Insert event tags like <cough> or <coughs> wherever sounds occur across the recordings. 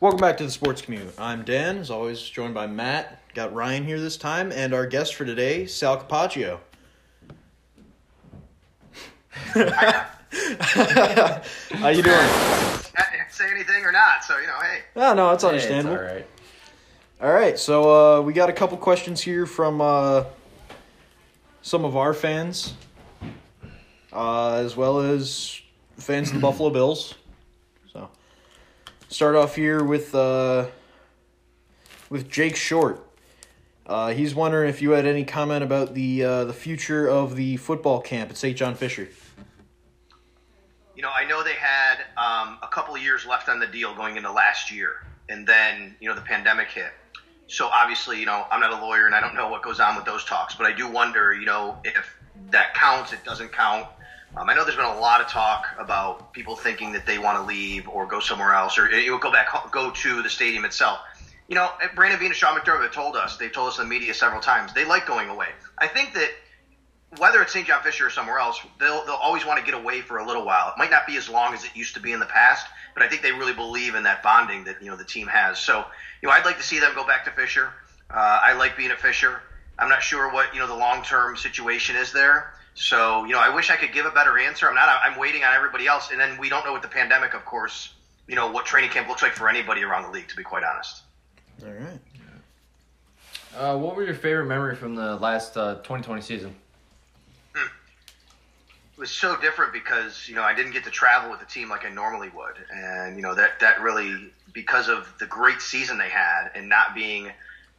Welcome back to the Sports Commute. I'm Dan, as always, joined by Matt. Got Ryan here this time, and our guest for today, Sal Capaccio. <laughs> How you doing? I didn't Say anything or not, so you know, hey. Oh, no, it's Hey, understandable. all right. All right, so uh, we got a couple questions here from uh, some of our fans, uh, as well as fans of the Buffalo Bills. Start off here with uh, with Jake Short. Uh, he's wondering if you had any comment about the uh, the future of the football camp at St. John Fisher. You know, I know they had um, a couple of years left on the deal going into last year, and then you know the pandemic hit. So obviously, you know, I'm not a lawyer and I don't know what goes on with those talks, but I do wonder, you know, if that counts, it doesn't count. Um, I know there's been a lot of talk about people thinking that they want to leave or go somewhere else or go back, go to the stadium itself. You know, Brandon Beane and Sean McDermott have told us, they've told us in the media several times, they like going away. I think that whether it's St. John Fisher or somewhere else, they'll they'll always want to get away for a little while. It might not be as long as it used to be in the past, but I think they really believe in that bonding that you know the team has. So you know, I'd like to see them go back to Fisher. Uh, I like being at Fisher. I'm not sure what you know the long term situation is there. So you know, I wish I could give a better answer. I'm not. I'm waiting on everybody else, and then we don't know with the pandemic, of course. You know what training camp looks like for anybody around the league. To be quite honest. All right. Uh, what were your favorite memory from the last uh, 2020 season? it was so different because you know I didn't get to travel with the team like I normally would, and you know that that really because of the great season they had and not being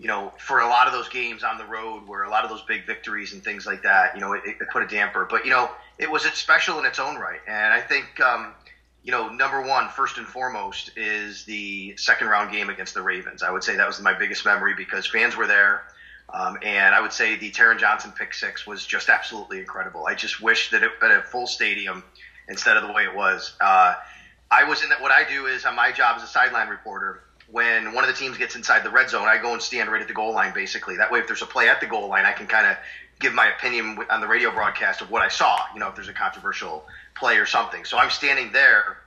you know for a lot of those games on the road where a lot of those big victories and things like that you know it, it put a damper, but you know it was special in its own right, and I think um, you know number one first and foremost is the second round game against the Ravens. I would say that was my biggest memory because fans were there. Um, and I would say the Taron Johnson pick six was just absolutely incredible. I just wish that it had a full stadium instead of the way it was. Uh, I was in that. What I do is on my job as a sideline reporter. When one of the teams gets inside the red zone, I go and stand right at the goal line. Basically, that way, if there's a play at the goal line, I can kind of give my opinion on the radio broadcast of what I saw. You know, if there's a controversial play or something. So I'm standing there.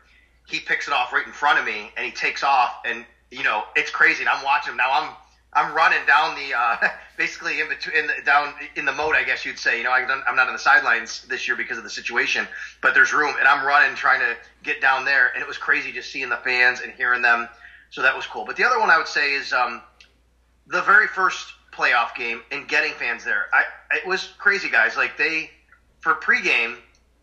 He picks it off right in front of me, and he takes off, and you know, it's crazy. And I'm watching him now. I'm I'm running down the uh, <laughs> basically in between in the, down in the moat, I guess you'd say. You know, I am not on the sidelines this year because of the situation, but there's room, and I'm running trying to get down there, and it was crazy just seeing the fans and hearing them. So that was cool. But the other one I would say is um, the very first playoff game and getting fans there. I it was crazy, guys. Like they for pregame.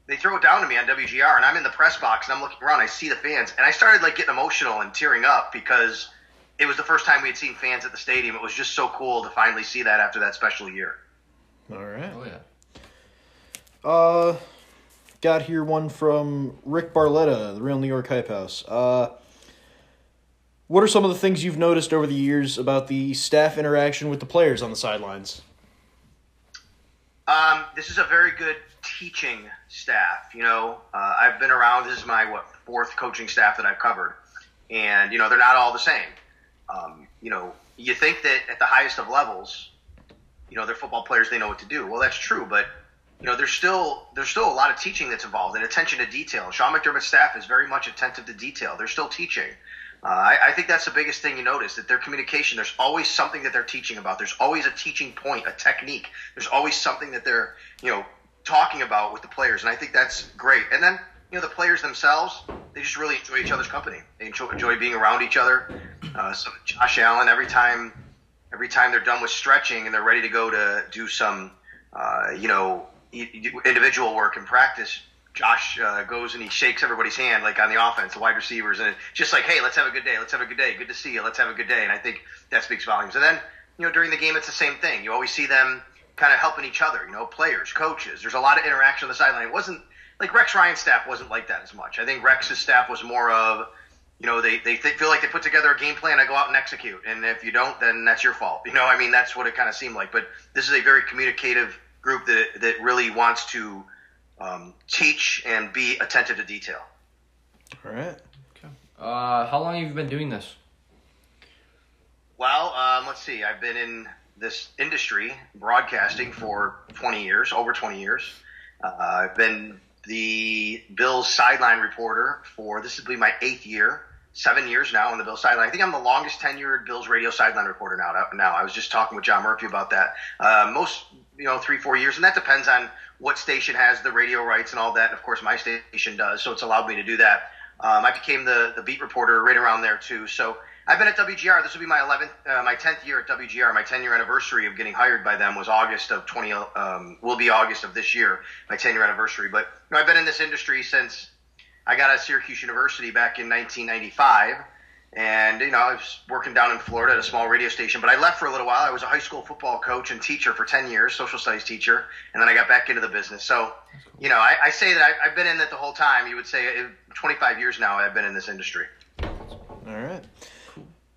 They throw it down to me on WGR, and I'm in the press box, and I'm looking around. I see the fans, and I started like getting emotional and tearing up because it was the first time we had seen fans at the stadium. It was just so cool to finally see that after that special year. All right. Oh yeah. Uh, got here one from Rick Barletta, the Real New York Hype House. Uh, what are some of the things you've noticed over the years about the staff interaction with the players on the sidelines? Um, this is a very good teaching staff. You know, uh, I've been around. This is my what fourth coaching staff that I've covered, and you know they're not all the same. Um, you know, you think that at the highest of levels, you know, they're football players. They know what to do. Well, that's true, but you know, there's still there's still a lot of teaching that's involved and attention to detail. Sean McDermott's staff is very much attentive to detail. They're still teaching. Uh, I, I think that's the biggest thing you notice that their communication. There's always something that they're teaching about. There's always a teaching point, a technique. There's always something that they're you know talking about with the players, and I think that's great. And then you know the players themselves, they just really enjoy each other's company. They enjoy, enjoy being around each other. Uh, so Josh Allen, every time, every time they're done with stretching and they're ready to go to do some, uh, you know, individual work and practice, Josh uh, goes and he shakes everybody's hand, like on the offense, the wide receivers, and just like, hey, let's have a good day, let's have a good day, good to see you, let's have a good day. And I think that speaks volumes. And then, you know, during the game, it's the same thing. You always see them kind of helping each other, you know, players, coaches. There's a lot of interaction on the sideline. It wasn't like Rex Ryan's staff wasn't like that as much. I think Rex's staff was more of, you know, they, they th- feel like they put together a game plan to go out and execute. And if you don't, then that's your fault. You know, I mean, that's what it kind of seemed like. But this is a very communicative group that, that really wants to um, teach and be attentive to detail. All right. Okay. Uh, how long have you been doing this? Well, um, let's see. I've been in this industry, broadcasting, for 20 years, over 20 years. Uh, I've been the Bills sideline reporter for this will be my eighth year. Seven years now on the Bills sideline. I think I'm the longest tenured Bills radio sideline reporter now. Now I was just talking with John Murphy about that. Uh, most you know three four years, and that depends on what station has the radio rights and all that. And of course, my station does, so it's allowed me to do that. Um, I became the the beat reporter right around there too. So I've been at WGR. This will be my 11th, uh, my 10th year at WGR. My 10 year anniversary of getting hired by them was August of 20. Um, will be August of this year. My 10 year anniversary. But you know, I've been in this industry since I got out of Syracuse University back in 1995. And, you know, I was working down in Florida at a small radio station, but I left for a little while. I was a high school football coach and teacher for 10 years, social studies teacher, and then I got back into the business. So, you know, I, I say that I, have been in it the whole time. You would say uh, 25 years now I've been in this industry. All right.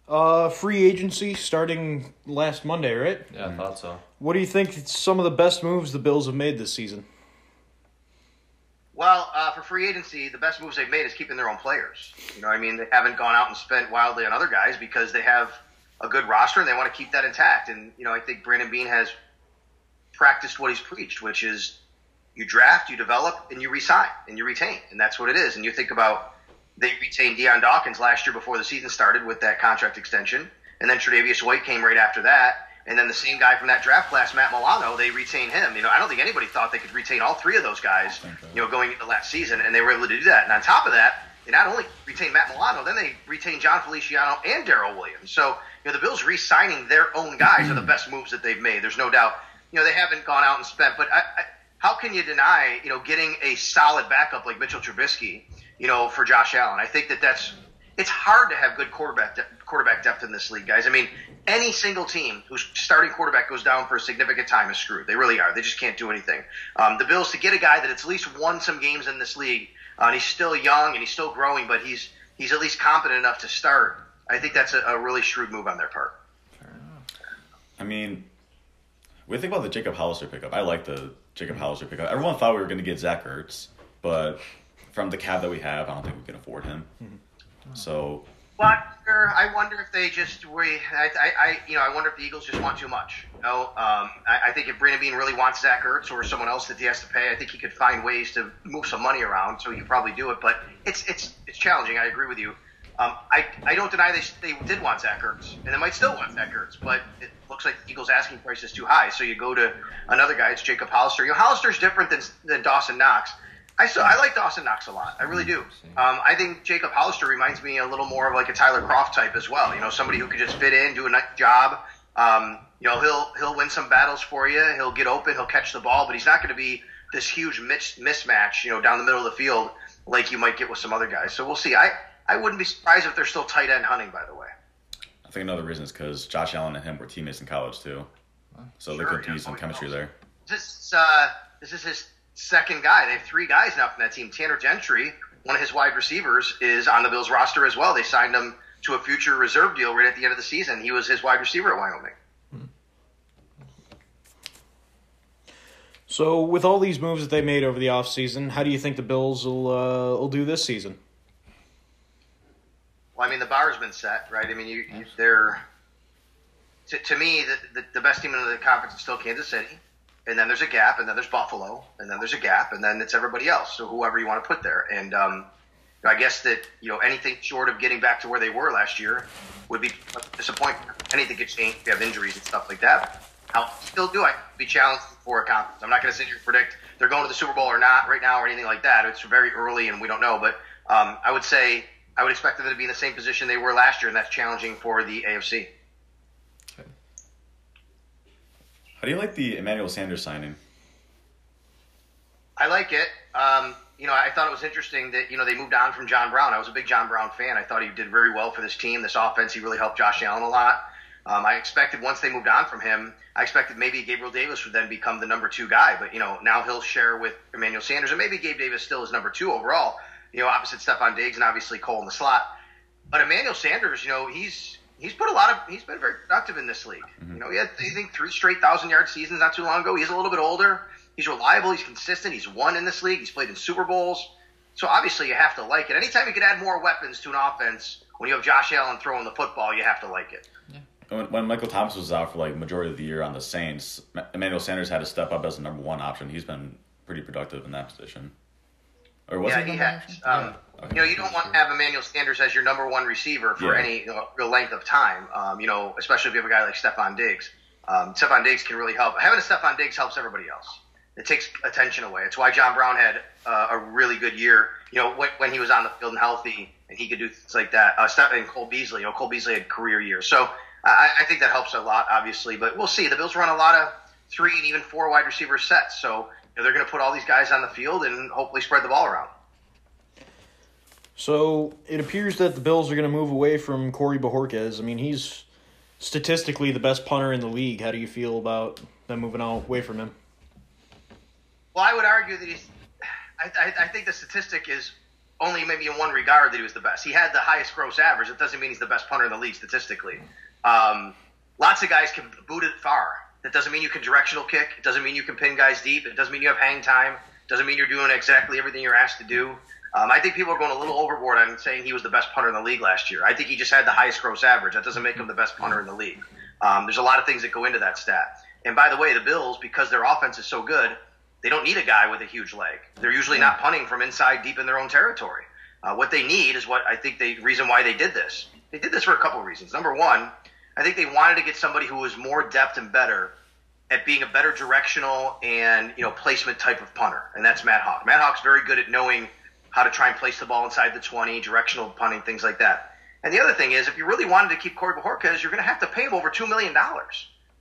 Uh, free agency starting last Monday, right? Yeah, I thought so. What do you think some of the best moves the Bills have made this season? Well, uh, for free agency, the best moves they've made is keeping their own players. You know, I mean, they haven't gone out and spent wildly on other guys because they have a good roster and they want to keep that intact. And you know, I think Brandon Beane has practiced what he's preached, which is you draft, you develop, and you resign and you retain, and that's what it is. And you think about they retained Dion Dawkins last year before the season started with that contract extension, and then Tre'Davious White came right after that. And then the same guy from that draft class, Matt Milano, they retain him. You know, I don't think anybody thought they could retain all three of those guys, you know, going into the last season, and they were able to do that. And on top of that, they not only retain Matt Milano, then they retain Jon Feliciano and Daryl Williams. So, you know, the Bills re-signing their own guys are the best moves that they've made. There's no doubt. You know, they haven't gone out and spent, but I, I, how can you deny, you know, getting a solid backup like Mitchell Trubisky, you know, for Josh Allen? I think that that's it's hard to have good quarterback quarterback depth in this league, guys. I mean, any single team whose starting quarterback goes down for a significant time is screwed. They really are. They just can't do anything. Um, the Bills to get a guy that at least won some games in this league, uh, and he's still young and he's still growing, but he's he's at least competent enough to start. I think that's a, a really shrewd move on their part. I mean, we think about the Jacob Hollister pickup. I like the Jacob Hollister pickup. Everyone thought we were going to get Zach Ertz, but from the cap that we have, I don't think we can afford him. Mm-hmm. So. But I wonder if they just we I, I, you know I wonder if the Eagles just want too much. You know, um, I, I think if Brandon Beane really wants Zach Ertz or someone else that he has to pay, I think he could find ways to move some money around. So he could probably do it. But it's it's it's challenging. I agree with you. Um, I, I don't deny they, they did want Zach Ertz, and they might still want Zach Ertz, but it looks like the Eagles' asking price is too high. So you go to another guy, it's Jacob Hollister. You know, Hollister's different than, than Dawson Knox. I still I like Dawson Knox a lot. I really do. Um, I think Jacob Hollister reminds me a little more of like a Tyler Kroft type as well. You know, somebody who could just fit in, do a nice job. Um, you know, he'll he'll win some battles for you. He'll get open. He'll catch the ball, but he's not going to be this huge mis- mismatch. You know, down the middle of the field like you might get with some other guys. So we'll see. I I wouldn't be surprised if they're still tight end hunting. By the way. I think another reason is because Josh Allen and him were teammates in college too, so sure, they could yeah, some chemistry there. This uh, this is his second guy. They have three guys now from that team. Tanner Gentry, one of his wide receivers, is on the Bills roster as well. They signed him to a future reserve deal right at the end of the season. He was his wide receiver at Wyoming. So, with all these moves that they made over the offseason, how do you think the Bills will uh, will do this season? Well, I mean, the bar's been set, right? I mean, you, you they're to, to me the, the, the best team in the conference is still Kansas City and then there's a gap, and then there's Buffalo, and then there's a gap, and then it's everybody else. So whoever you want to put there, and um, I guess that you know anything short of getting back to where they were last year would be a disappointment. Anything could change. You have injuries and stuff like that. I'll still do. I be challenged for a conference. I'm not going to sit here and predict they're going to the Super Bowl or not right now or anything like that. It's very early and we don't know. But um, I would say I would expect them to be in the same position they were last year, and that's challenging for the AFC. How do you like the Emmanuel Sanders signing? I like it. Um, you know, I thought it was interesting that you know they moved on from John Brown. I was a big John Brown fan. I thought he did very well for this team, this offense. He really helped Josh Allen a lot. Um, I expected once they moved on from him, I expected maybe Gabriel Davis would then become the number two guy. But you know, now he'll share with Emmanuel Sanders, and maybe Gabe Davis still is number two overall. You know, opposite Stefon Diggs and obviously Cole in the slot. But Emmanuel Sanders, you know, he's he's put a lot of he's been very productive in this league. Mm-hmm. You know, he had I think three straight thousand yard seasons not too long ago. He's a little bit older. He's reliable. He's consistent. He's won in this league. He's played in Super Bowls. So obviously you have to like it. Anytime you can add more weapons to an offense, when you have Josh Allen throwing the football, you have to like it. Yeah. When, when Michael Thomas was out for like majority of the year on the Saints, Emmanuel Sanders had to step up as the number one option. He's been pretty productive in that position. Or was yeah, he he number one? has. Um, Okay. You know, you don't want to have Emmanuel Sanders as your number one receiver for Yeah. any you know, real length of time. Um, you know, especially if you have a guy like Stefon Diggs. Um, Stefon Diggs can really help. Having a Stefon Diggs helps everybody else. It takes attention away. It's why John Brown had uh, a really good year. You know, when, when he was on the field and healthy, and he could do things like that. Uh, and Cole Beasley. You know, Cole Beasley had career years, so I, I think that helps a lot, obviously. But we'll see. The Bills run a lot of three and even four wide receiver sets, so you know, they're going to put all these guys on the field and hopefully spread the ball around. So it appears that the Bills are going to move away from Corey Bojorquez. I mean, he's statistically the best punter in the league. How do you feel about them moving away from him? Well, I would argue that he's. I, I, I think the statistic is only maybe in one regard that he was the best. He had the highest gross average. It doesn't mean he's the best punter in the league statistically. Um, lots of guys can boot it far. That doesn't mean you can directional kick. It doesn't mean you can pin guys deep. It doesn't mean you have hang time. It doesn't mean you're doing exactly everything you're asked to do. Um, I think people are going a little overboard on saying he was the best punter in the league last year. I think he just had the highest gross average. That doesn't make him the best punter in the league. Um, there's a lot of things that go into that stat. And by the way, the Bills, because their offense is so good, they don't need a guy with a huge leg. They're usually not punting from inside deep in their own territory. Uh, what they need is what I think the reason why they did this. They did this for a couple of reasons. Number one, I think they wanted to get somebody who was more depth and better at being a better directional and you know placement type of punter, and that's Matt Haack. Matt Haack's very good at knowing how to try and place the ball inside the 20, directional punting, things like that. And the other thing is, if you really wanted to keep Corey Bojorquez, you're going to have to pay him over $2 million.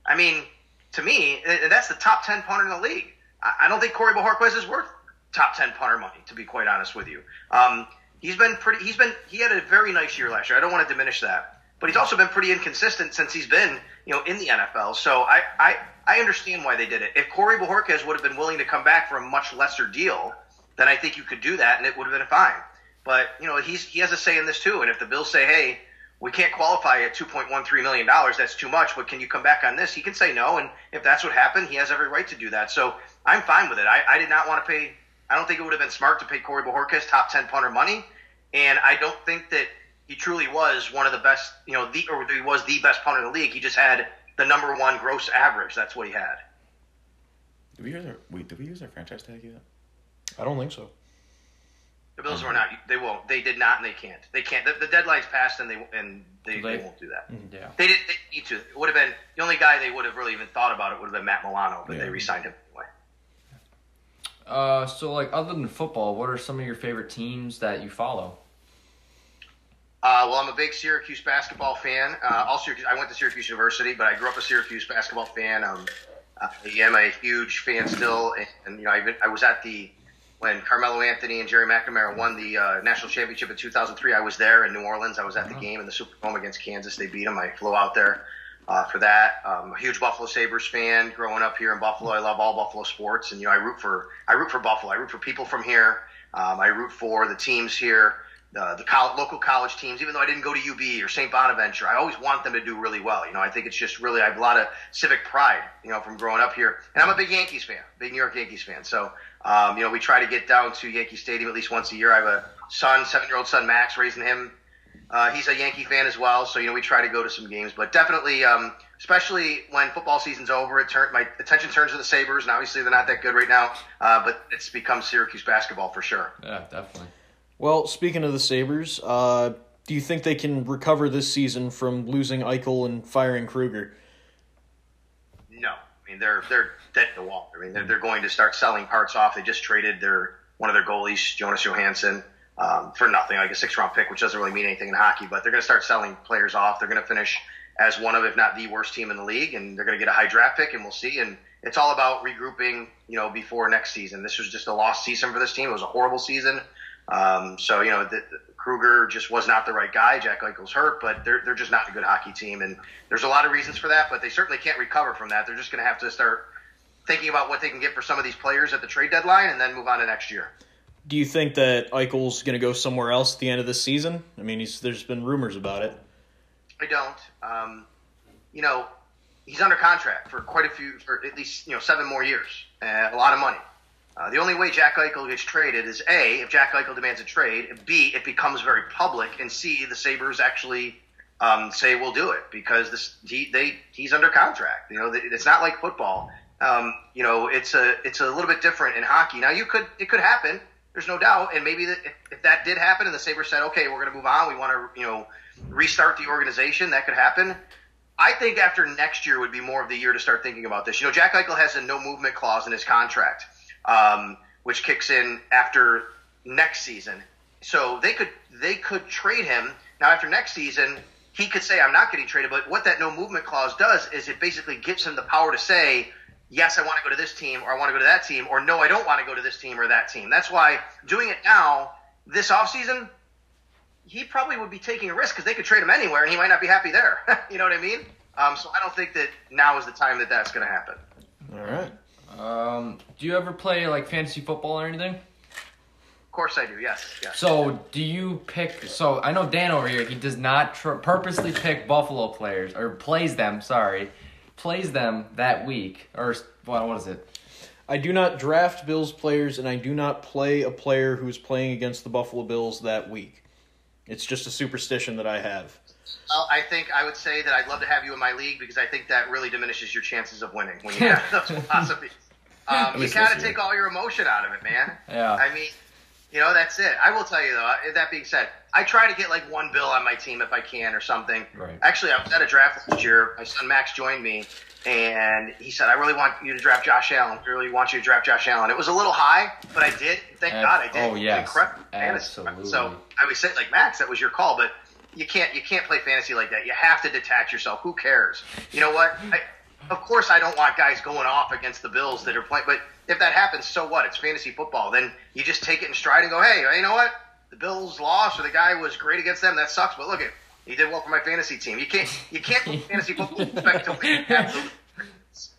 I mean, to me, that's the top 10 punter in the league. I I don't think Corey Bojorquez is worth top 10 punter money, to be quite honest with you. Um, he's been pretty, he's been, he had a very nice year last year. I don't want to diminish that. But he's also been pretty inconsistent since he's been, you know, in the NFL. So I, I, I understand why they did it. If Corey Bojorquez would have been willing to come back for a much lesser deal, then I think you could do that and it would have been fine. But you know, he's he has a say in this too. And if the Bills say, "Hey, we can't qualify at two point one three million dollars. That's too much. But can you come back on this?" He can say no, and if that's what happened, he has every right to do that. So I'm fine with it. I, I did not want to pay. I don't think it would have been smart to pay Corey Bojorquez top ten punter money, and I don't think that he truly was one of the best. You know, the or he was the best punter in the league. He just had the number one gross average. That's what he had. Did we use our wait? Did we use our franchise tag yet? I don't think so. The Bills were not. They won't. They did not, and they can't. They can't. The, the deadline's passed, and they and they, they, They- won't do that. Yeah. They didn't they need to. It would have been the only guy they would have really even thought about it would have been Matt Milano, but Yeah. they re-signed him anyway. Uh, so like other than football, what are some of your favorite teams that you follow? Uh, well, I'm a big Syracuse basketball fan. Uh, Syracuse, I went to Syracuse University, but I grew up a Syracuse basketball fan. Um, I am a huge fan still, and, and you know, I've been, I was at the when Carmelo Anthony and Gerry McNamara won the uh, national championship in 2003. I was there in New Orleans. I was at the game in the Superdome against Kansas. They beat them. I flew out there uh, for that. Um, a huge Buffalo Sabres fan. Growing up here in Buffalo, I love all Buffalo sports, and you know, I root for I root for Buffalo. I root for people from here. Um, I root for the teams here the, the local college teams, even though I didn't go to UB or St. Bonaventure, I always want them to do really well. You know, I think it's just really, I have a lot of civic pride, you know, from growing up here. And I'm a big Yankees fan, big New York Yankees fan. So, um, you know, we try to get down to Yankee Stadium at least once a year. I have a son, seven year old son, Max, raising him. Uh, he's a Yankee fan as well. So, you know, we try to go to some games, but definitely, um, especially when football season's over, it turn, my attention turns to the Sabres. And obviously they're not that good right now. Uh, but it's become Syracuse basketball for sure. Yeah, definitely. Well, speaking of the Sabres, uh, do you think they can recover this season from losing Eichel and firing Krueger? No, I mean they're they're dead to the wall. I mean they're, they're going to start selling parts off. They just traded their one of their goalies, Jonas Johansson, um, for nothing, like a six round pick, which doesn't really mean anything in hockey. But they're going to start selling players off. They're going to finish as one of, if not the worst team in the league, and they're going to get a high draft pick, and we'll see. And it's all about regrouping, you know, before next season. This was just a lost season for this team. It was a horrible season. Um, so you know, the, the, Krueger just was not the right guy. Jack Eichel's hurt, but they're they're just not a good hockey team, and there's a lot of reasons for that. But they certainly can't recover from that. They're just going to have to start thinking about what they can get for some of these players at the trade deadline, and then move on to next year. Do you think that Eichel's going to go somewhere else at the end of the season? I mean, he's, there's been rumors about it. I don't. Um, you know, he's under contract for quite a few, for at least you know seven more years, uh, a lot of money. Uh, the only way Jack Eichel gets traded is A, if Jack Eichel demands a trade, B, it becomes very public, and C, the Sabres actually um, say we'll do it because this he they he's under contract. You know, it's not like football. Um, you know, it's a it's a little bit different in hockey. Now you could it could happen. There's no doubt, and maybe that if, if that did happen, and the Sabres said, "Okay, we're going to move on. We want to, you know, restart the organization," that could happen. I think after next year would be more of the year to start thinking about this. You know, Jack Eichel has a no movement clause in his contract, um, which kicks in after next season. So they could they could trade him now after next season. He could say, "I'm not getting traded," but what that no movement clause does is it basically gives him the power to say, "Yes, I want to go to this team," or "I want to go to that team," or "No, I don't want to go to this team or that team." That's why doing it now this offseason, he probably would be taking a risk because they could trade him anywhere and he might not be happy there. <laughs> you know what I mean? Um, so I don't think that now is the time that that's going to happen. All right. Um, do you ever play like fantasy football or anything? Of course I do. Yes. Yes. So do you pick? So I know Dan over here. He does not tr- purposely pick Buffalo players or plays them. Sorry, plays them that week or what? What is it? I do not draft Bills players, and I do not play a player who is playing against the Buffalo Bills that week. It's just a superstition that I have. Well, I think I would say that I'd love to have you in my league because I think that really diminishes your chances of winning when you <laughs> have those philosophies. Um, you least got to take all your emotion out of it, man. Yeah. I mean, you know, that's it. I will tell you though. That being said, I try to get like one bill on my team if I can or something. Right. Actually, I was at a draft last year. My son Max joined me, and he said, "I really want you to draft Josh Allen. I really want you to draft Josh Allen." It was a little high, but I did. Thank Ab- God I did. oh, yes. Incredible. Absolutely. So I would say, like Max, that was your call, but you can't you can't play fantasy like that. You have to detach yourself. Who cares? You know what? I, of course, I don't want guys going off against the Bills that are playing. But if that happens, so what? It's fantasy football. Then you just take it in stride and go, hey, you know what? The Bills lost, or the guy was great against them. That sucks. But look at he did well for my fantasy team. You can't you can't play <laughs> fantasy football and expect to win. Absolutely.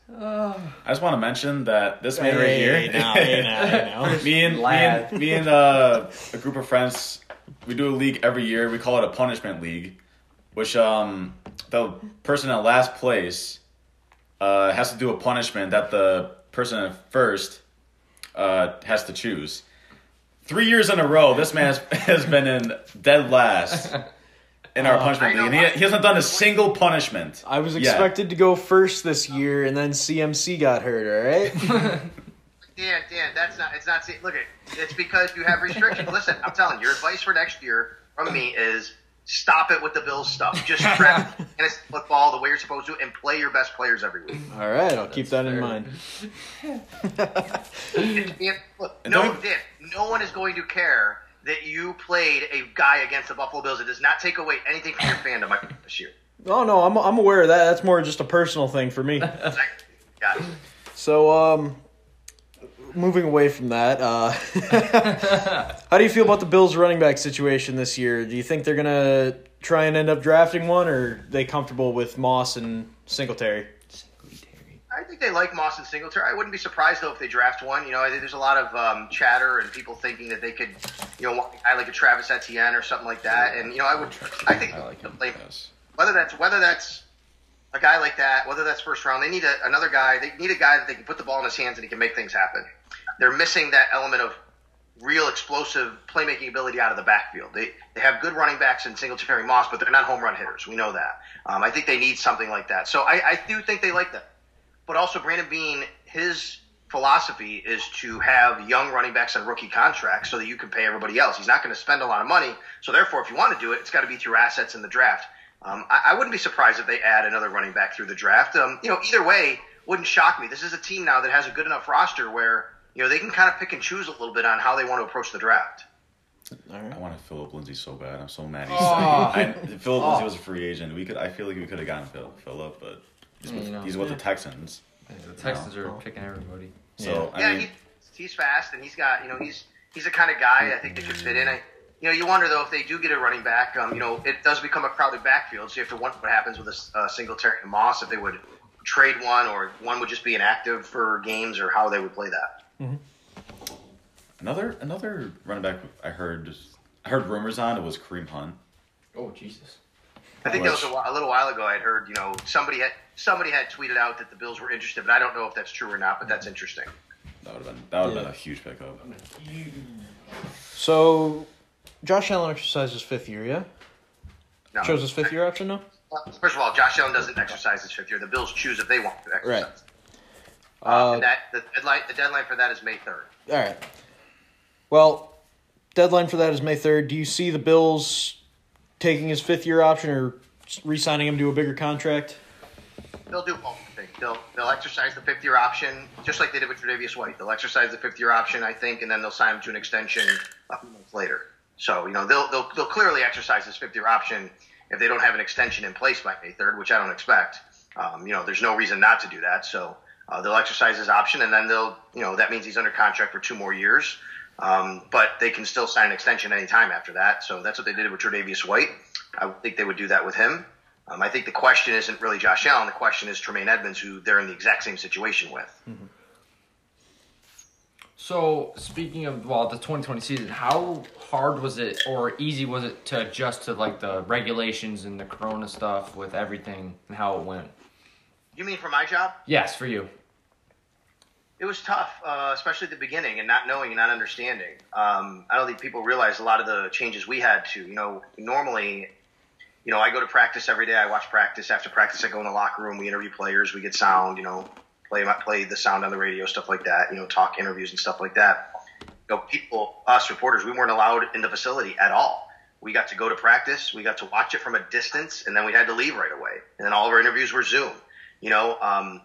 I just want to mention that this man right here. Hey, now, hey, now, now. <laughs> me and me and me and uh, a group of friends, we do a league every year. We call it a punishment league, which um the person in last place uh, has to do a punishment that the person in first uh, has to choose. Three years in a row, this man has, <laughs> has been in dead last in our Oh, punishment league, and he, he hasn't done a single punishment. I was yet. expected to go first this year, and then CMC got hurt. All right. <laughs> Dan, Dan, that's not. It's not. Look. It's because you have restrictions. Listen, I'm telling you, your advice for next year from me is stop it with the Bills stuff. Just <laughs> draft fantasy football the way you're supposed to, and play your best players every week. All right, I'll keep that in mind. Dan, look, And no, don't- no one is going to care that you played a guy against the Buffalo Bills. It does not take away anything from your fandom I think, this year. Oh no, I'm I'm aware of that. That's more just a personal thing for me. Got it. So, um, moving away from that, uh, <laughs> how do you feel about the Bills' running back situation this year? Do you think they're gonna try and end up drafting one, or are they comfortable with Moss and Singletary? Singletary. I think they like Moss and Singletary. I wouldn't be surprised though if they draft one. You know, I think there's a lot of um, chatter and people thinking that they could, you know, want a guy like a Travis Etienne or something like that. And you know, I would, I think I like him. like, Yes. whether that's whether that's a guy like that, whether that's first round, they need a, another guy. They need a guy that they can put the ball in his hands and he can make things happen. They're missing that element of real explosive playmaking ability out of the backfield. They they have good running backs in Singletary and Moss, but they're not home run hitters. We know that. Um, I think they need something like that. So I, I do think they like that. But also, Brandon Beane, his philosophy is to have young running backs on rookie contracts so that you can pay everybody else. He's not going to spend a lot of money. So therefore, if you want to do it, it's got to be through assets in the draft. Um, I, I wouldn't be surprised if they add another running back through the draft. Um, you know, either way, wouldn't shock me. This is a team now that has a good enough roster where you know they can kind of pick and choose a little bit on how they want to approach the draft. All right. I want to Philip Lindsay so bad. I'm so mad. He's, Oh. I, Philip Oh. Lindsay was a free agent. We could. I feel like we could have gotten Phil, Philip, but he's with, You know. he's with the Texans. The Texans are picking everybody. So yeah, I mean, he, he's fast and he's got you know he's he's the kind of guy I think that could fit in. I, you know, you wonder though if they do get a running back, um, you know, it does become a crowded backfield. So you have to wonder what happens with a uh, Singletary and Moss if they would trade one or one would just be inactive for games or how they would play that. Mm-hmm. another another running back I heard I heard rumors on it was Kareem Hunt. Oh Jesus! I think that was a, whi- a little while ago. I'd heard you know somebody had somebody had tweeted out that the Bills were interested, but I don't know if that's true or not. But that's interesting. That would have been that would have Yeah. been a huge pickup. So, Josh Allen exercised his fifth year. Yeah, No. chose his fifth year option. No. First of all, Josh Allen doesn't exercise his fifth year. The Bills choose if they want to exercise. Right. Uh, Uh, and that the deadline, the deadline for that is May third. All right. Well, deadline for that is May third. Do you see the Bills taking his fifth year option or re-signing him to a bigger contract? They'll do both. I think they'll they'll exercise the fifth year option, just like they did with Tre'Davious White. They'll exercise the fifth year option, I think, and then they'll sign him to an extension a few months later. So you know they'll they'll they'll clearly exercise this fifth year option if they don't have an extension in place by May third, which I don't expect. Um, you know, there's no reason not to do that. So uh, they'll exercise his option, and then they'll you know that means he's under contract for two more years. Um, but they can still sign an extension anytime after that. So that's what they did with Tre'Davious White. I think they would do that with him. Um, I think the question isn't really Josh Allen. The question is Tremaine Edmunds, who they're in the exact same situation with. Mm-hmm. So speaking of well, the 2020 season, how hard was it or easy was it to adjust to like the regulations and the Corona stuff with everything and how it went? You mean for my job? Yes, for you. It was tough, uh, especially at the beginning and not knowing and not understanding. Um, I don't think people realize a lot of the changes we had to. You know, normally, you know, I go to practice every day. I watch practice. After practice, I go in the locker room. We interview players. We get sound. You know, play play the sound on the radio, stuff like that. You know, talk interviews and stuff like that. You know, people, us reporters, we weren't allowed in the facility at all. We got to go to practice. We got to watch it from a distance, and then we had to leave right away. And then all of our interviews were Zoom. You know, um,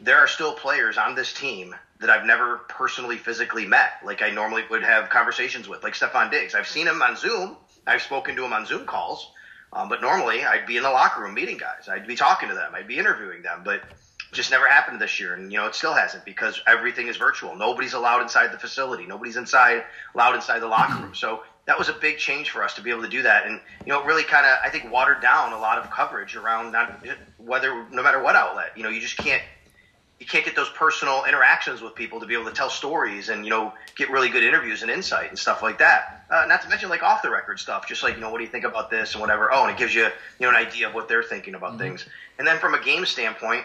there are still players on this team that I've never personally physically met, like I normally would have conversations with, like Stefon Diggs. I've seen him on Zoom. I've spoken to him on Zoom calls, um, but normally I'd be in the locker room meeting guys. I'd be talking to them. I'd be interviewing them, but just never happened this year, and you know it still hasn't because everything is virtual. Nobody's allowed inside the facility. Nobody's inside allowed inside the locker room. So that was a big change for us to be able to do that, and you know it really kind of I think watered down a lot of coverage around not whether no matter what outlet. You know you just can't you can't get those personal interactions with people to be able to tell stories and you know get really good interviews and insight and stuff like that. Uh, not to mention like off the record stuff, just like you know what do you think about this and whatever. Oh, and it gives you you know an idea of what they're thinking about mm-hmm. things. And then from a game standpoint,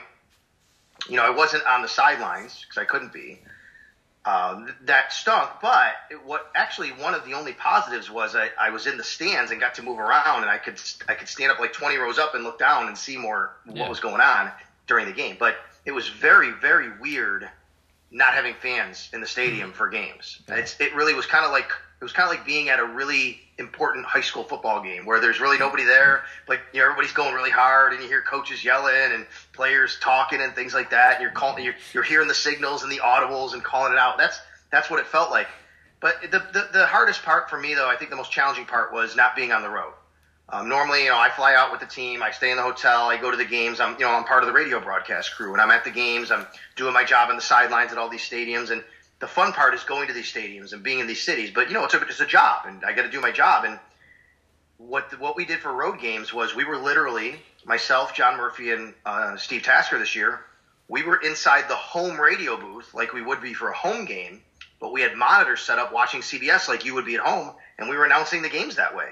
you know I wasn't on the sidelines because I couldn't be. Uh, that stunk, but it, what actually one of the only positives was I, I was in the stands and got to move around and I could I could stand up like 20 rows up and look down and see more what yeah. was going on during the game. But it was very, very weird not having fans in the stadium for games. It's, it really was kind of like it was kind of like being at a really important high school football game where there's really nobody there, but you know, everybody's going really hard, and you hear coaches yelling and players talking and things like that, and you're calling, you're, you're hearing the signals and the audibles and calling it out. That's that's what it felt like. But the, the the hardest part for me, though, I think the most challenging part was not being on the road. Um, normally, you know, I fly out with the team. I stay in the hotel. I go to the games. I'm, you know, I'm part of the radio broadcast crew, and I'm at the games. I'm doing my job on the sidelines at all these stadiums. And the fun part is going to these stadiums and being in these cities. But you know, it's a it's a job, and I got to do my job. And what what we did for road games was we were literally myself, John Murphy, and uh, Steve Tasker this year. We were inside the home radio booth like we would be for a home game, but we had monitors set up watching CBS like you would be at home, and we were announcing the games that way.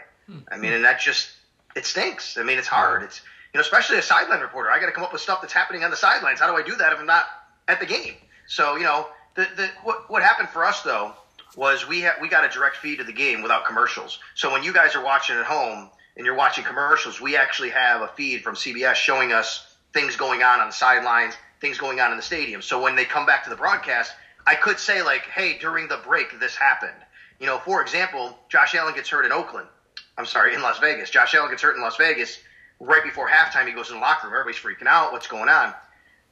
I mean, and that just it stinks. I mean, it's hard. It's you know, especially a sideline reporter. I got to come up with stuff that's happening on the sidelines. How do I do that if I'm not at the game? So you know, the the what what happened for us though was we ha- we got a direct feed of the game without commercials. So when you guys are watching at home and you're watching commercials, we actually have a feed from CBS showing us things going on on the sidelines, things going on in the stadium. So when they come back to the broadcast, I could say like, "Hey, during the break, this happened." You know, for example, Josh Allen gets hurt in Oakland. I'm sorry, in Las Vegas. Josh Allen gets hurt in Las Vegas. Right before halftime, he goes in the locker room. Everybody's freaking out. What's going on?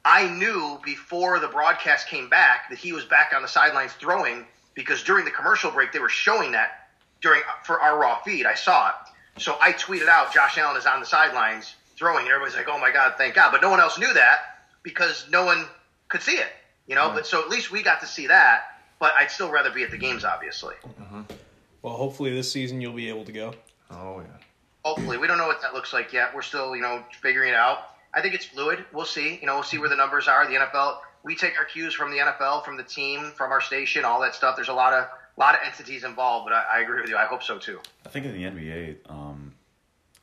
I knew before the broadcast came back that he was back on the sidelines throwing because during the commercial break they were showing that during for our raw feed. I saw it, so I tweeted out Josh Allen is on the sidelines throwing, and everybody's like, "Oh my God, thank God!" But no one else knew that because no one could see it, you know. Mm-hmm. But so at least we got to see that. But I'd still rather be at the games, obviously. Mm-hmm. Well, hopefully this season you'll be able to go. Oh yeah. Hopefully, we don't know what that looks like yet. We're still, you know, figuring it out. I think it's fluid. We'll see. You know, we'll see where the numbers are. The NFL, we take our cues from the NFL, from the team, from our station, all that stuff. There's a lot of lot of entities involved, but I, I agree with you. I hope so too. I think in the NBA, um,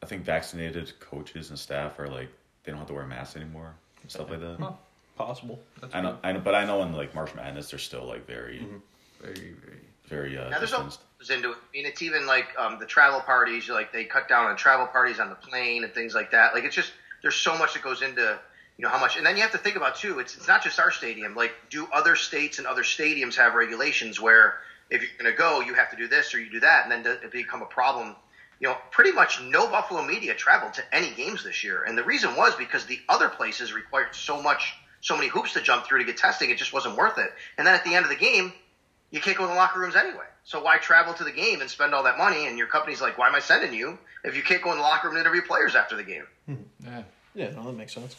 I think vaccinated coaches and staff are like they don't have to wear masks anymore and stuff like that. Huh. Possible. That's I know, I know, but I know in like March Madness, they're still like very, mm-hmm. very, very very uh, now, there's no into it. I mean, it's even like um, the travel parties. Like they cut down on travel parties on the plane and things like that. Like it's just there's so much that goes into you know how much. And then you have to think about too. It's it's not just our stadium. Like do other states and other stadiums have regulations where if you're going to go, you have to do this or you do that, and then it become a problem. You know, pretty much no Buffalo media traveled to any games this year, and the reason was because the other places required so much, so many hoops to jump through to get testing, it just wasn't worth it. And then at the end of the game, you can't go in the locker rooms anyway. So why travel to the game and spend all that money? And your company's like, why am I sending you if you can't go in the locker room and interview players after the game? Hmm. Yeah. Yeah, no, that makes sense.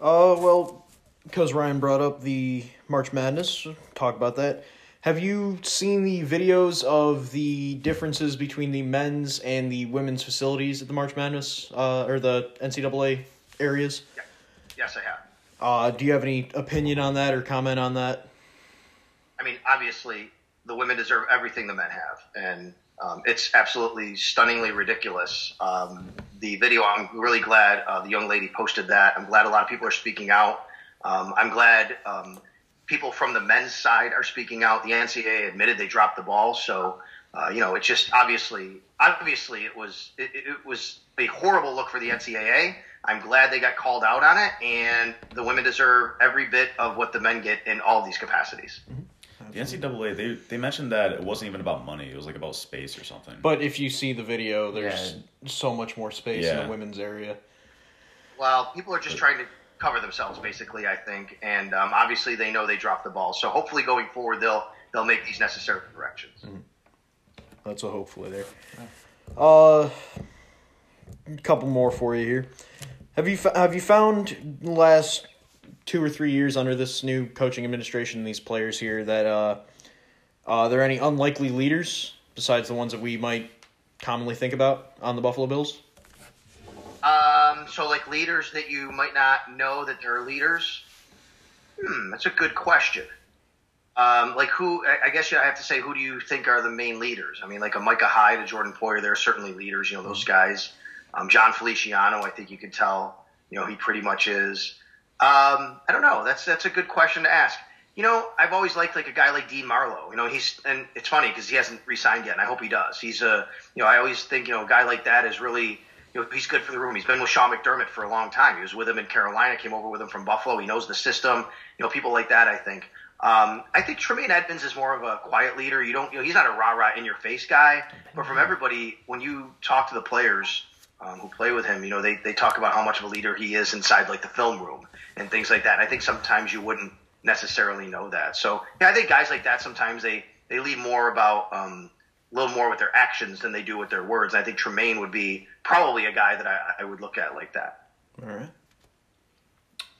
Uh, well, because Ryan brought up the March Madness, talk about that. Have you seen the videos of the differences between the men's and the women's facilities at the March Madness uh, or the NCAA areas? Yeah. Yes, I have. Uh, do you have any opinion on that or comment on that? I mean, obviously, the women deserve everything the men have, and um, it's absolutely stunningly ridiculous. Um, the video, I'm really glad uh, the young lady posted that. I'm glad a lot of people are speaking out. Um, I'm glad um, people from the men's side are speaking out. The NCAA admitted they dropped the ball, so uh, you know it's just obviously, obviously it was it, it was a horrible look for the NCAA. I'm glad they got called out on it, and the women deserve every bit of what the men get in all these capacities. The NCAA they they mentioned that it wasn't even about money; it was like about space or something. But if you see the video, there's so much more space in the women's area. Well, people are just trying to cover themselves, basically. I think, and um, obviously they know they dropped the ball. So hopefully, going forward, they'll they'll make these necessary corrections. That's a hopefully there. Uh, a couple more for you here. Have you f- have you found the last two or three years under this new coaching administration, these players here that uh, uh, are there any unlikely leaders besides the ones that we might commonly think about on the Buffalo Bills? Um, so like leaders that you might not know that they're leaders. Hmm, that's a good question. Um, like who? I guess I have to say, who do you think are the main leaders? I mean, like a Micah Hyde, a Jordan Poyer, they're certainly leaders. You know, those guys. Um, Jon Feliciano, I think you could tell. You know, he pretty much is. Um, I don't know. That's that's a good question to ask. You know, I've always liked like a guy like Dean Marlowe. You know, he's and it's funny because he hasn't re-signed yet, and I hope he does. He's a you know, I always think you know a guy like that is really you know he's good for the room. He's been with Sean McDermott for a long time. He was with him in Carolina, came over with him from Buffalo. He knows the system. You know, people like that. I think. Um, I think Tremaine Edmunds is more of a quiet leader. You don't, you know, he's not a rah rah in your face guy. But from everybody, when you talk to the players um, who play with him, you know, they they talk about how much of a leader he is inside like the film room and things like that. And I think sometimes you wouldn't necessarily know that. So yeah, I think guys like that sometimes they they leave more about um, a little more with their actions than they do with their words. I think Tremaine would be probably a guy that I, I would look at like that. All right.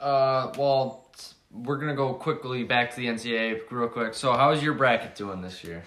Uh, well, we're gonna go quickly back to the NCAA real quick. So, how is your bracket doing this year?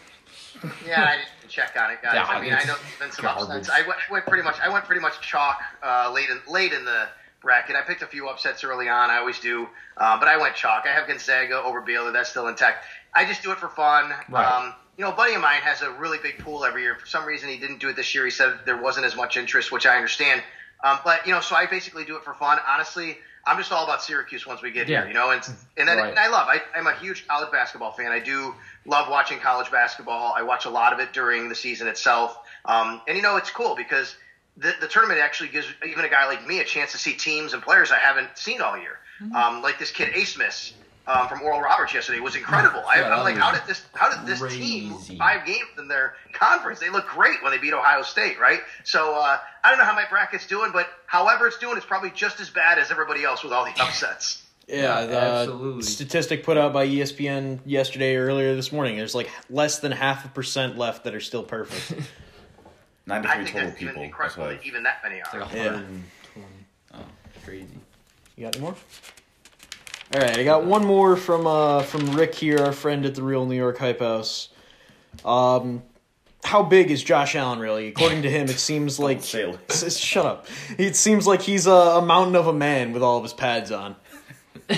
Yeah, I didn't check on it, guys. Yeah, I mean, I know there's been some upsets. I went, went pretty much. I went pretty much chalk uh, late in late in the bracket. I picked a few upsets early on. I always do, uh, but I went chalk. I have Gonzaga over Baylor. That's still intact. I just do it for fun. Right. Um, you know, a buddy of mine has a really big pool every year. For some reason, he didn't do it this year. He said there wasn't as much interest, which I understand. Um, but you know, so I basically do it for fun. Honestly, I'm just all about Syracuse once we get Yeah. here. You know, and and then Right. and I love. I, I'm a huge college basketball fan. I do love watching college basketball. I watch a lot of it during the season itself. Um, and you know, it's cool because the, the tournament actually gives even a guy like me a chance to see teams and players I haven't seen all year. Um, like this kid Abmas um, from Oral Roberts yesterday was incredible. I, Yeah, I'm like, how did this? How did this team five games in their conference? They look great when they beat Ohio State, right? So uh, I don't know how my bracket's doing, but however it's doing, it's probably just as bad as everybody else with all the upsets. <laughs> Yeah, the Absolutely. statistic put out by ESPN yesterday or earlier this morning. There's like less than half a percent left that are still perfect. <laughs> I 93 think total that's even people. That's incredible why. that even that many are. like Yeah. 120. Oh. Crazy. You got any more? All right, I got one more from uh from Rick here, our friend at the Real New York Hype House. Um, how big is Josh Allen really? According to him, it <laughs> seems like say it. <laughs> S- s- shut up. It seems like he's a, a mountain of a man with all of his pads on. <laughs>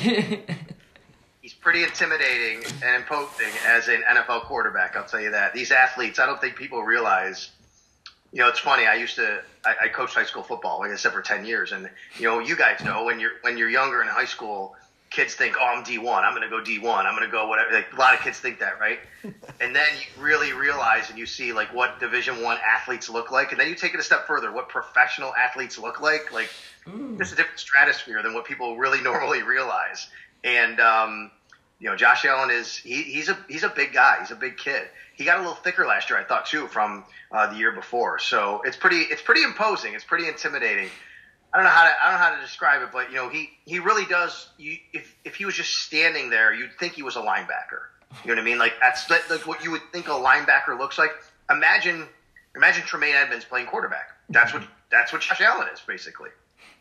He's pretty intimidating and imposing as an NFL quarterback. I'll tell you that. These athletes, I don't think people realize. You know, it's funny. I used to, I, I coached high school football, like I said, for ten years, and you know, you guys know when you're when you're younger in high school, kids think, oh, I'm D1, I'm going to go D1, I'm going to go whatever. Like, a lot of kids think that, right? <laughs> and then you really realize and you see like what Division One athletes look like, and then you take it a step further, what professional athletes look like, like just a different stratosphere than what people really <laughs> normally realize. And um, You know, Josh Allen is he, he's a he's a big guy. He's a big kid. He got a little thicker last year, I thought too, from uh, the year before. So it's pretty it's pretty imposing. It's pretty intimidating. I don't know how to I don't know how to describe it, but you know he he really does. You if if he was just standing there, you'd think he was a linebacker. You know what I mean? Like that's like, like what you would think a linebacker looks like. Imagine imagine Tremaine Edmunds playing quarterback. That's what that's what Josh Allen is basically.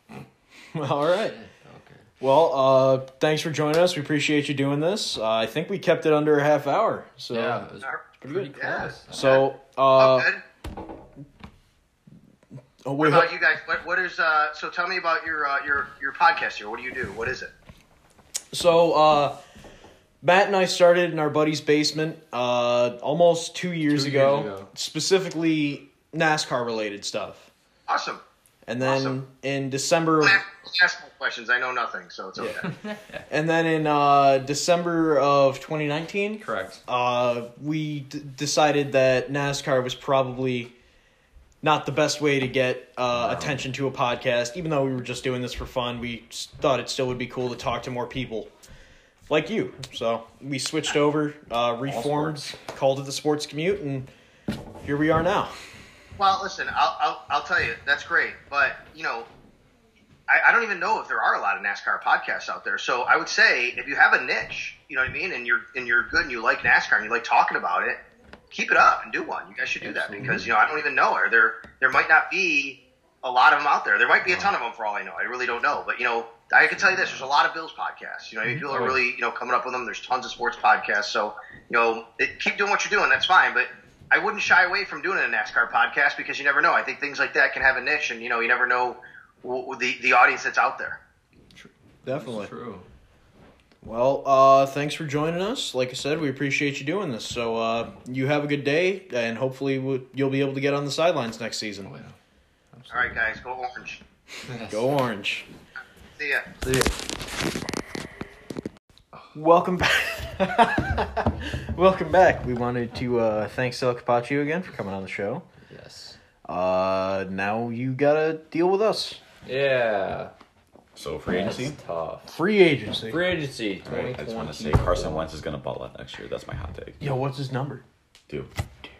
<laughs> All right. Okay. Well, uh, thanks for joining us. We appreciate you doing this. Uh, I think we kept it under a half hour. So, Yeah, it was pretty pretty good. close. so Oh, uh, good. oh, What wait, about you guys? What what is uh? So tell me about your uh, your your podcast here. What do you do? What is it? So, uh, Matt and I started in our buddy's basement uh, almost two years, Two ago, years ago. specifically NASCAR related stuff. Awesome. And then Awesome. in December, of, Ask, ask more questions. I know nothing, so it's okay. <laughs> and then in uh, December of 2019, Correct. uh, we d- decided that NASCAR was probably not the best way to get uh, attention to a podcast. Even though we were just doing this for fun, we thought it still would be cool to talk to more people like you. So we switched over, uh, reformed, called it the Sports Commute, and here we are now. Well, listen, I'll, I'll, I'll tell you, that's great. But, you know, I, I don't even know if there are a lot of NASCAR podcasts out there. So I would say if you have a niche, you know what I mean, and you're, and you're good and you like NASCAR and you like talking about it, keep it up and do one. You guys should do that because, you know, I don't even know. Are there, there might not be a lot of them out there. There might be a ton of them for all I know. I really don't know. But, you know, I can tell you this, there's a lot of Bills podcasts. You know, mm-hmm. people are oh, really, you know, coming up with them. There's tons of sports podcasts. So, you know, it, keep doing what you're doing. That's fine. But I wouldn't shy away from doing a NASCAR podcast because you never know. I think things like that can have a niche, and you know, you never know the the audience that's out there. Definitely. True. Well, uh, thanks for joining us. Like I said, we appreciate you doing this. So uh, you have a good day, and hopefully we- you'll be able to get on the sidelines next season. Oh, yeah. All right, guys, go orange. Go Orange. See ya. See ya. Welcome back. <laughs> <laughs> Welcome back. We wanted to uh, thank Sal Capaccio again for coming on the show. Yes. Uh, now you gotta deal with us. Yeah. So free agency. That's tough. Free agency. Free agency. Right, I just want to say Carson Wentz is gonna ball out next year. That's my hot take. Yo, what's his number? Two.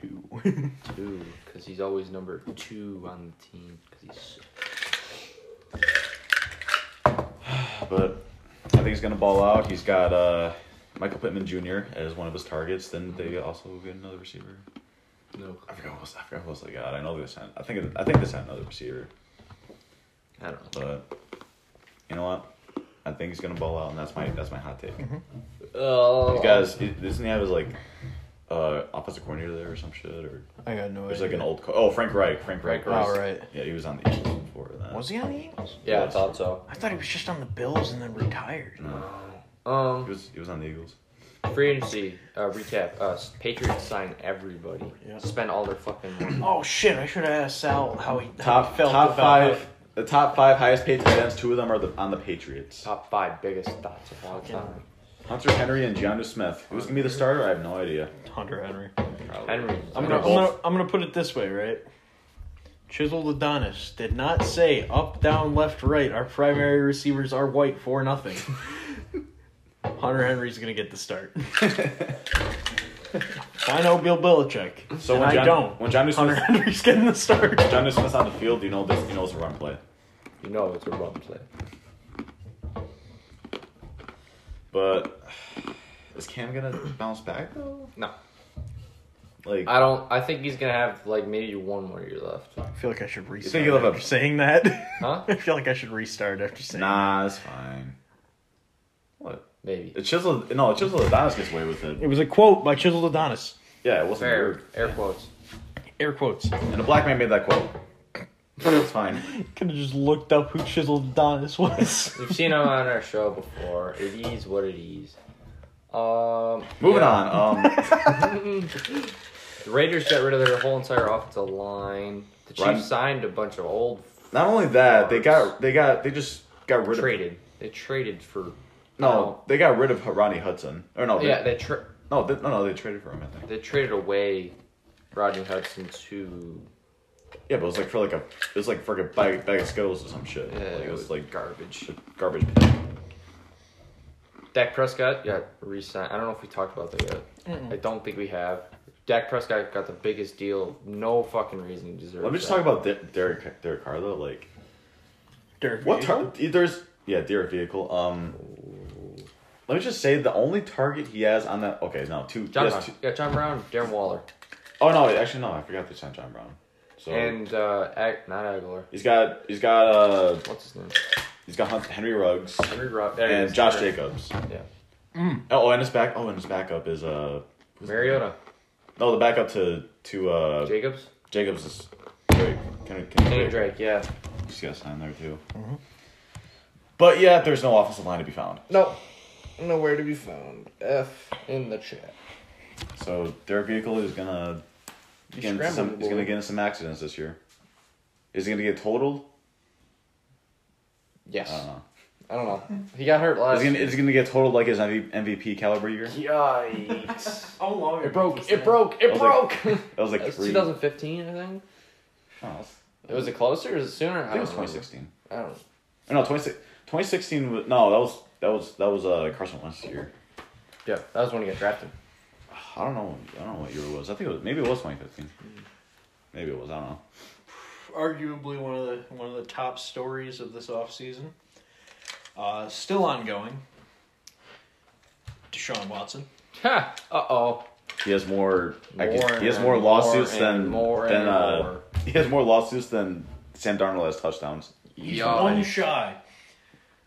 Two. <laughs> Two, because he's always number two on the team. Because he's <sighs> But I think he's gonna ball out. He's got uh, Michael Pittman Jr. as one of his targets. Then they also get another receiver. no. I forgot what was, I forgot what else they got. I know they signed. I think it, I think they signed another receiver. I don't know. But you know what? I think he's gonna ball out, and that's my that's my hot take. Oh. These guys, he- doesn't he have his like uh, offensive coordinator there or some shit? Or I got no idea? there's idea. like an old co- oh Frank Reich. Frank Reich. Oh, right. Yeah, he was on the Eagles before that. Was he on the Eagles? Yeah, I thought so. I thought he was just on the Bills and then retired. No, he Um, was he was on the Eagles. free agency uh, recap. Uh, Patriots sign everybody. Yeah. Spend all their fucking money. Oh shit! I should have asked Sal how he how Top he felt top about five. The top five highest paid tight ends. Two of them are the, on the Patriots. Top five biggest thoughts of all Fucking- time. Hunter Henry and Jonnu Smith. Who's gonna be the starter? I have no idea. Hunter Henry. Henry. I'm gonna, I'm gonna I'm gonna put it this way, right? Chisel Adonis did not say up, down, left, right. Our primary receivers are white for nothing. <laughs> Hunter Henry's gonna get the start. I know Bill Belichick, So and when I John, don't. when Jonnu Hunter Smith, Henry's getting the start. Jonnu Smith's on the field, you know this? You know it's a run play? You know it's a run play. But is Cam gonna bounce back though? No. Like I don't. I think he's gonna have like maybe one more year left. I feel like I should restart think you'll have a- after saying that. Huh? <laughs> I feel like I should restart after saying. That. Nah, it's fine. What? Maybe. The chisel? No, Chisel Adonis gets away with it. It was a quote by Chisel Adonis. Yeah, it wasn't Fair. weird. Air quotes. Air quotes. And a black man made that quote. But it's fine. <laughs> Could have just looked up who Chisel Adonis was. <laughs> We've seen him on our show before. It is what it is. Um. Moving yeah. on. Um, <laughs> The Raiders got rid of their whole entire offensive line. The Chiefs Run- signed a bunch of old not only that, they got they got they just got rid of traded. They traded for no, they got rid of Rodney Hudson. Or no, they, yeah. They tra- no, they, no, no, they traded for him. I think. they traded away Rodney Hudson to Yeah, but it was like for like a it was like for like a bag, bag of Skittles or some shit. yeah, like, it was like garbage. garbage. Dak Prescott got re-signed. I don't know if we talked about that yet. I don't think we have. Dak Prescott got the biggest deal. No fucking reason he deserves. Let me just that. talk about De- Derek Derek Carr though. Like Derek what Jeter. tar- there's yeah Derek vehicle. Um, let me just say the only target he has on that. Okay, no two. John Brown. two- Yeah, John Brown, Darren Waller, oh no, actually no, I forgot to sign John Brown. So and uh, Ag- not Aguilar. he's got he's got uh What's his name? he's got Hunt- Henry Ruggs Henry there and. Josh Henry- Jacobs. Yeah. Oh, and his back. Oh, and his backup is uh. Mariota, No, the backup to to uh Jacobs, Jacobs is Drake. Kenny, Drake. Drake. Yeah. He's got signed there too. But yeah, there's no offensive line to be found. No, nowhere to be found. F in the chat. So Derek Vehicle is gonna get into some, scrambling, he's gonna get into some accidents this year. Is he gonna get totaled? Yes. I don't know. I don't know. He got hurt Is last. he gonna, is he gonna get totaled like his MVP caliber year? Yikes! <laughs> How long it broke. It broke. It broke. That was like <laughs> That was 2015, I think. Oh, that's- Was it closer? or Was it sooner? I think it was don't remember. 2016. I don't. Oh, no, 20, 2016 was no. That was that was that was uh Carson Wentz year. Yeah, that was when he got drafted. I don't know. I don't know what year it was. I think it was maybe it was 2015. Maybe it was. I don't know. arguably one of the one of the top stories of this offseason. Uh, still ongoing. Deshaun Watson. Uh oh. He has more. I More guess, he has more more lawsuits and than more than uh. more. <laughs> He has more lawsuits than Sam Darnold has touchdowns. He's Yeah. one shy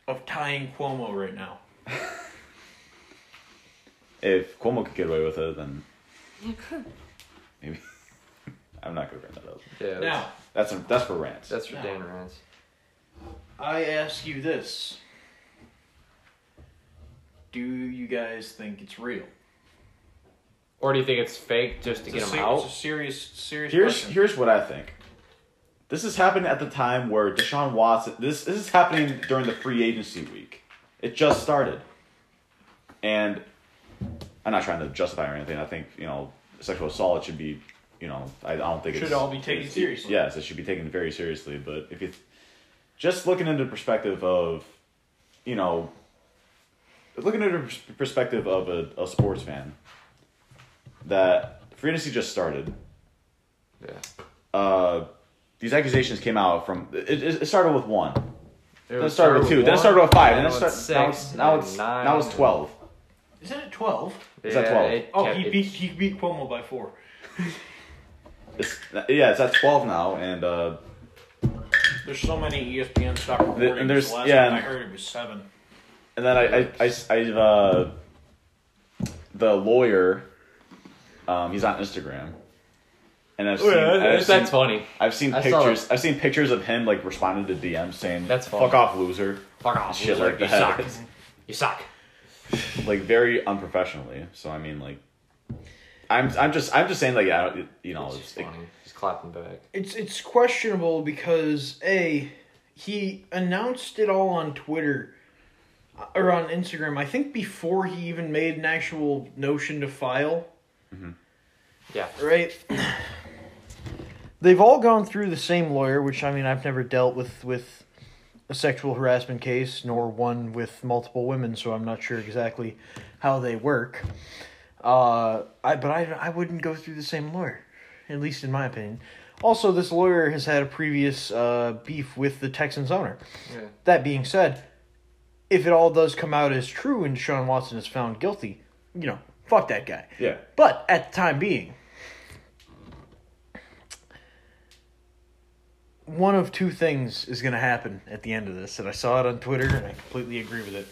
of tying Cuomo right now. <laughs> If Cuomo could get away with it, then maybe. <laughs> I'm not gonna bring that up. Yeah. That's, Now, That's that's for rants. that's for No. Dan Rance. I ask you this. Do you guys think it's real? Or do you think it's fake just to It's get him ser- out? It's a serious, serious Here's question. here's what I think. This is happening at the time where Deshaun Watson. This this is happening during the free agency week. It just started, and I'm not trying to justify or anything. I think you know sexual assault should be, you know, I, I don't think it Should it's, all be taken seriously. Yes, it should be taken very seriously. But if you just looking into the perspective of, you know, looking into the perspective of a, a sports fan, that free agency just started Yeah. uh, these accusations came out from it, it it started with one, then it started with two, then it started with five, and then it then started now it's now it's nine, now it's twelve. Isn't it twelve? Is that 12? Oh, he beat he beat Cuomo by four. <laughs> It's yeah, it's at twelve now, and uh, There's so many ESPN stock recordings. and there's- the last yeah, and, I heard it was seven. and then I I I, I uh, the lawyer, um, he's on Instagram, and I've Oh, seen yeah, I've that's, seen, that's funny. I've seen I saw pictures I've seen pictures of him like responding to DMs saying That's fuck off loser Fuck off, Shit loser. like you that. suck. <laughs> You suck. like very unprofessionally. So I mean like. I'm I'm just I'm just saying like yeah you know It's it's, just funny. He's clapping back. It's it's questionable because a he announced it all on Twitter uh, or on Instagram. I think before he even made an actual notion to file. Yeah. Right. They've all gone through the same lawyer, which I mean I've never dealt with with a sexual harassment case nor one with multiple women, so I'm not sure exactly how they work. Uh, I but I I wouldn't go through the same lawyer, at least in my opinion. Also, this lawyer has had a previous uh, beef with the Texans owner. Yeah. That being said, if it all does come out as true and Deshaun Watson is found guilty, you know, fuck that guy. yeah But at the time being, one of two things is going to happen at the end of this, and I saw it on Twitter, and I completely agree with it.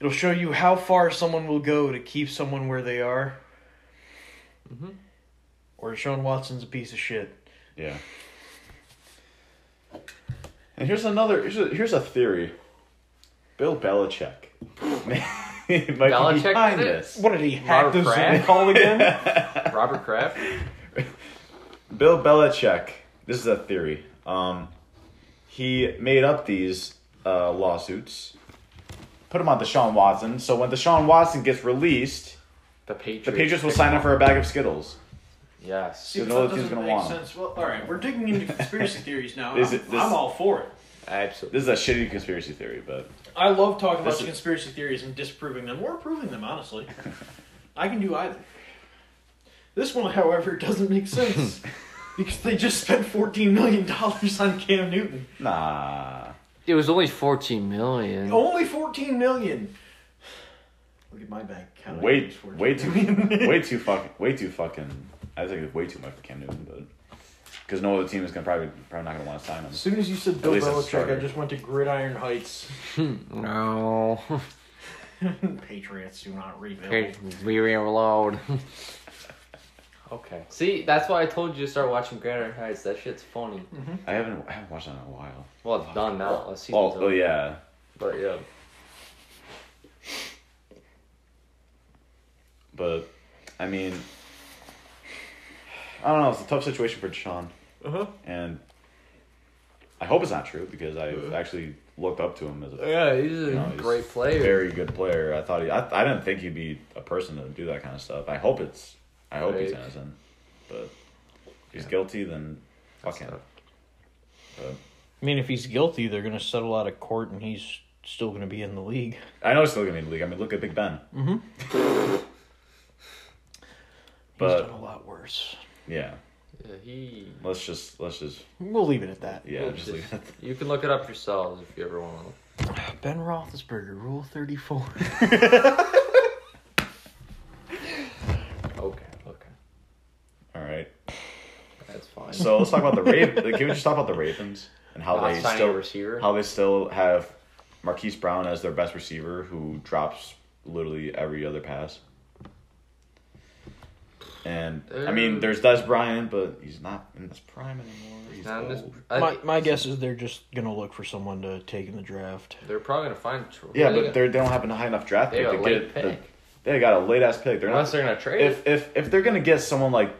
It'll show you how far someone will go to keep someone where they are, Mhm. or Deshaun Watson's a piece of shit. Yeah. And here's another. Here's a, here's a theory. Bill Belichick <laughs> might be Belichick behind this. What did he hack Robert the Zoom call again? <laughs> Robert Kraft. Bill Belichick. This is a theory. Um, he made up these uh, lawsuits, put them on Deshaun Watson. So when Deshaun Watson gets released, The Patriots. the Patriots will sign him for a bag of Skittles. Yes. See, So no that team's doesn't gonna make want sense. Well, all right, we're digging into conspiracy theories now. Is I'm, this- I'm all for it. Absolutely. This is a shitty conspiracy theory, but I love talking about This is- conspiracy theories and disproving them or proving them. Honestly, <laughs> I can do either. This one, however, <laughs> doesn't make sense <laughs> because they just spent fourteen million dollars on Cam Newton. nah. It was only 14 million. Only fourteen million. Look at my bank account. Way, way too, million. way <laughs> too fucking, way too fucking. I think it's way too much for Cam Newton, but because no other team is gonna probably probably not gonna want to sign him. As soon as you said Bill least it's Belichick, I just went to Gridiron Heights. <laughs> No. <laughs> Patriots do not rebuild. Okay, we reload. Okay. See, that's why I told you to start watching Gridiron Heights. That shit's funny. I haven't, I haven't watched that in a while. Well, it's done now. Last season's Oh, oh over. yeah. But yeah. But I mean, I don't know. It's a tough situation for Deshaun, Uh huh. and I hope it's not true because I've actually looked up to him as a Yeah, he's a you know, he's great player. very good player. I thought he, I, I didn't think he'd be a person to do that kind of stuff. I hope it's, I hope he's Right. innocent, but if he's Yeah. guilty, then fuck him. But I mean, if he's guilty, they're gonna settle out of court, and he's still gonna be in the league. I know he's still gonna be in the league. I mean, look at Big Ben. Mm-hmm. <laughs> he's But- done a lot worse. Yeah, Yeah, he. let's just let's just We'll leave it at that. yeah just leave it. You can look it up yourselves if you ever want to. <sighs> Ben Roethlisberger, Rule Thirty Four. <laughs> <laughs> Okay, okay. All right. That's fine. So let's talk about the Ravens. Can we just talk about the Ravens and how Not they still receiver. how they still have Marquise Brown as their best receiver, who drops literally every other pass. And I mean, there's Dez Bryant, but he's not in his prime anymore. He's Not in this- old. I my think- my guess is they're just gonna look for someone to take in the draft. They're probably gonna find. Yeah, they but they're, they don't have a high enough draft they pick got to a late get. The, pick. they got a late ass pick. They're Unless not. they're gonna trade. it. If if if they're gonna get someone like,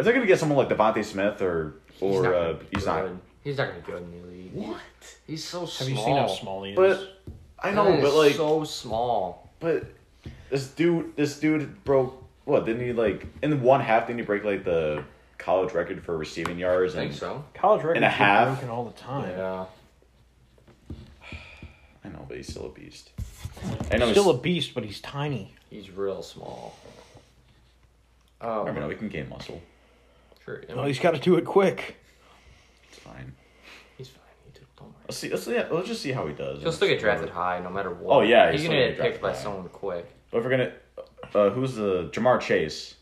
if they're gonna get someone like DeVonta Smith or He's or not uh, gonna be he's not. He's not gonna be good in the league. What? He's so small. Have you seen how small he is? But I know, but like, so small. but this dude, this dude broke what? Didn't he like in one half? Didn't he break like the college record for receiving yards? I think and so. College record and a half. broken all the time. Yeah. I know, but he's still a beast. I know. he's Still a beast, but he's tiny. He's real small. Oh, I mean, we can gain muscle. Sure. I Well, he's got to do it quick. It's fine. he's fine. He did, don't worry. Let's see. Let's see. Let's just see how he does. He'll still get drafted high no matter what. Oh, yeah, he's he's gonna still get picked by high. someone quick. But if we're gonna, uh, who's the Ja'Marr Chase,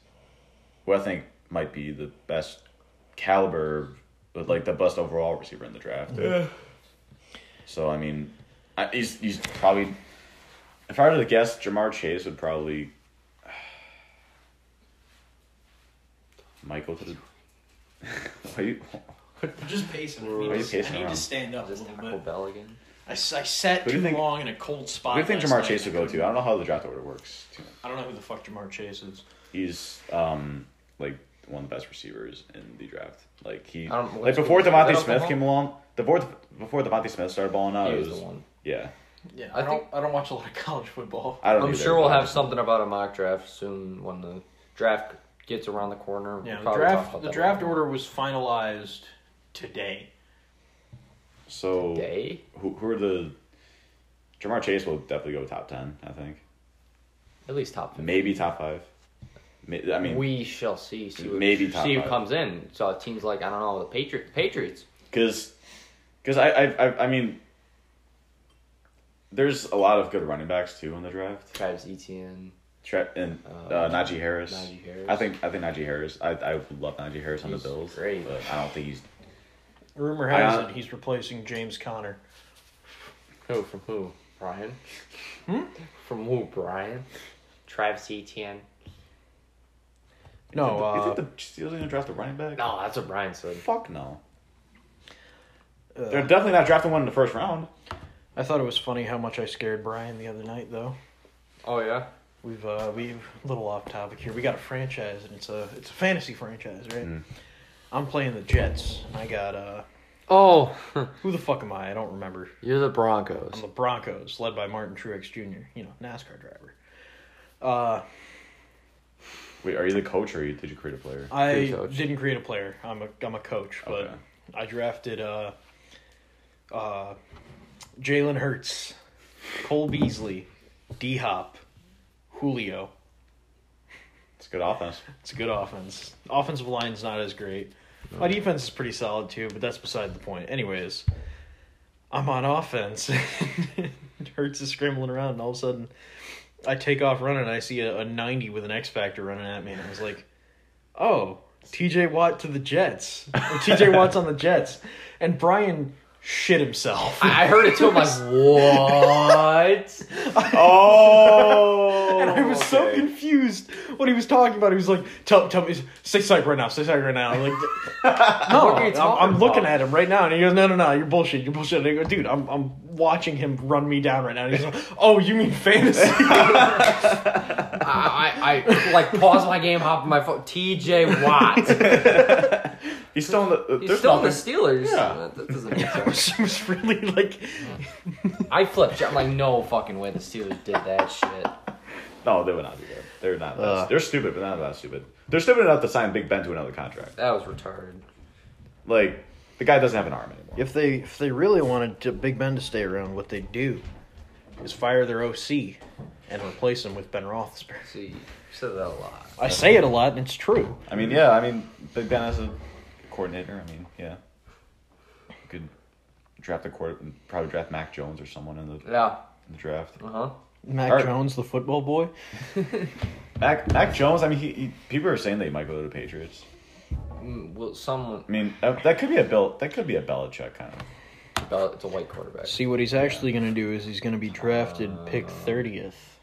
who I think might be the best caliber, but like the best overall receiver in the draft. So I mean, I, he's he's probably. If I were to guess, Ja'Marr Chase would probably. <sighs> Michael to the. <laughs> Why you- Just pacing. I Why are you to, pacing I need around? to stand up a Just little Taco bit. Bell again. I, s- I sat Who do too you think- long in a cold spot. Who do you think last Ja'Marr night. Chase would go to? I don't know how the draft order works. Too. I don't know who the fuck Ja'Marr Chase is. He's um like one of the best receivers in the draft. Like he I don't- like what's- before is that DeVonta Smith Oklahoma? came along. The Before before DeVonta Smith started balling out, he it was was the one. yeah. Yeah, I I, don't. I don't watch a lot of <laughs> college football. I don't. I'm either, sure we'll but have something about a mock draft soon when the draft gets around the corner. We'll Yeah, the probably talk draft. about The draft more. order was finalized today. So Day. who who are the? Ja'Marr Chase will definitely go top ten. I think At least top. 50. maybe top five. I mean, we shall see. See, what, Maybe top see who five. comes in. So teams like I don't know the Patriots. Patriots. because because I, I I I mean, there's a lot of good running backs too in the draft. Travis Etienne. Tre- and uh, Uh, Najee Harris. Najee Harris. I think I think Najee Harris. I I love Najee Harris on He's the Bills. great. but I don't think he's. Rumor has it he's replacing James Conner. Who from who? Brian. Hmm? From who? Brian. Travis Etienne. No, you think, the, you uh, the Steelers are gonna draft a running back? No, that's what Brian said. Fuck no. uh, They're definitely not drafting one in the first round. I thought it was funny how much I scared Brian the other night, though. Oh yeah. We've uh, we've a little off topic here. We got a franchise, and it's a it's a fantasy franchise, right? Mm. I'm playing the Jets. and I got uh, Oh, <laughs> who the fuck am I? I don't remember. you're the Broncos. I'm the Broncos, led by Martin Truex Jr. You know, NASCAR driver. Uh, Wait, are you the coach or did you create a player? I coach. didn't create a player. I'm a I'm a coach, but Okay. I drafted uh, uh, Jalen Hurts, Cole Beasley, D Hop, Julio. It's a good offense. It's a good offense. Offensive line's not as great. My defense is pretty solid too, but that's beside the point. Anyways, I'm on offense. <laughs> Hurts is scrambling around, and all of a sudden, I take off running. And I see a, a 90 with an X Factor running at me, and I was like, "Oh, T.J. Watt to the Jets. Or T.J. Watt's on the Jets." And Brian shit himself. I I heard it too. I'm like, <laughs> what? Oh, And I was so okay. confused what he was talking about. He was like, "Tell, tell me, stay psych right now, stay psych right now." I'm like, <laughs> no, What are you I'm, I'm looking at him right now, and he goes, "No, no, no, you're bullshit, you're bullshit." And I go, "Dude, I'm, I'm watching him run me down right now." And he's like, "Oh, you mean fantasy?" <laughs> I, I, I like pause my game, hop on my phone. T.J. Watt. <laughs> He's still in the. Uh, He's still in the Steelers. Yeah. That doesn't make I <laughs> sense. was, was really like, <laughs> I flipped. I'm like, no fucking way the Steelers did that shit. No, they would not do that. They're not. that- Ugh. they're stupid, but not that stupid. They're stupid enough to sign Big Ben to another contract. That was retarded. Like the guy doesn't have an arm anymore. if they if they really wanted to, Big Ben to stay around, what they'd do is fire their OC and replace him with Ben Roethlisberger. See, you said that a lot. I say it a lot, and it's true. I mean, yeah. I mean, Big Ben as a coordinator. I mean, yeah. You could draft a quarter, probably draft Mac Jones or someone in the, in Yeah. the draft. Uh huh. Mac Alright. Jones, the football boy. <laughs> Mac Mac Jones. I mean, he, he people are saying that he might go to the Patriots. Mm, Well, someone. I mean, uh, that could be a Bill. That could be a Belichick kind of. Bell- It's a white quarterback. See what he's actually going to do is he's going to be drafted pick thirtieth,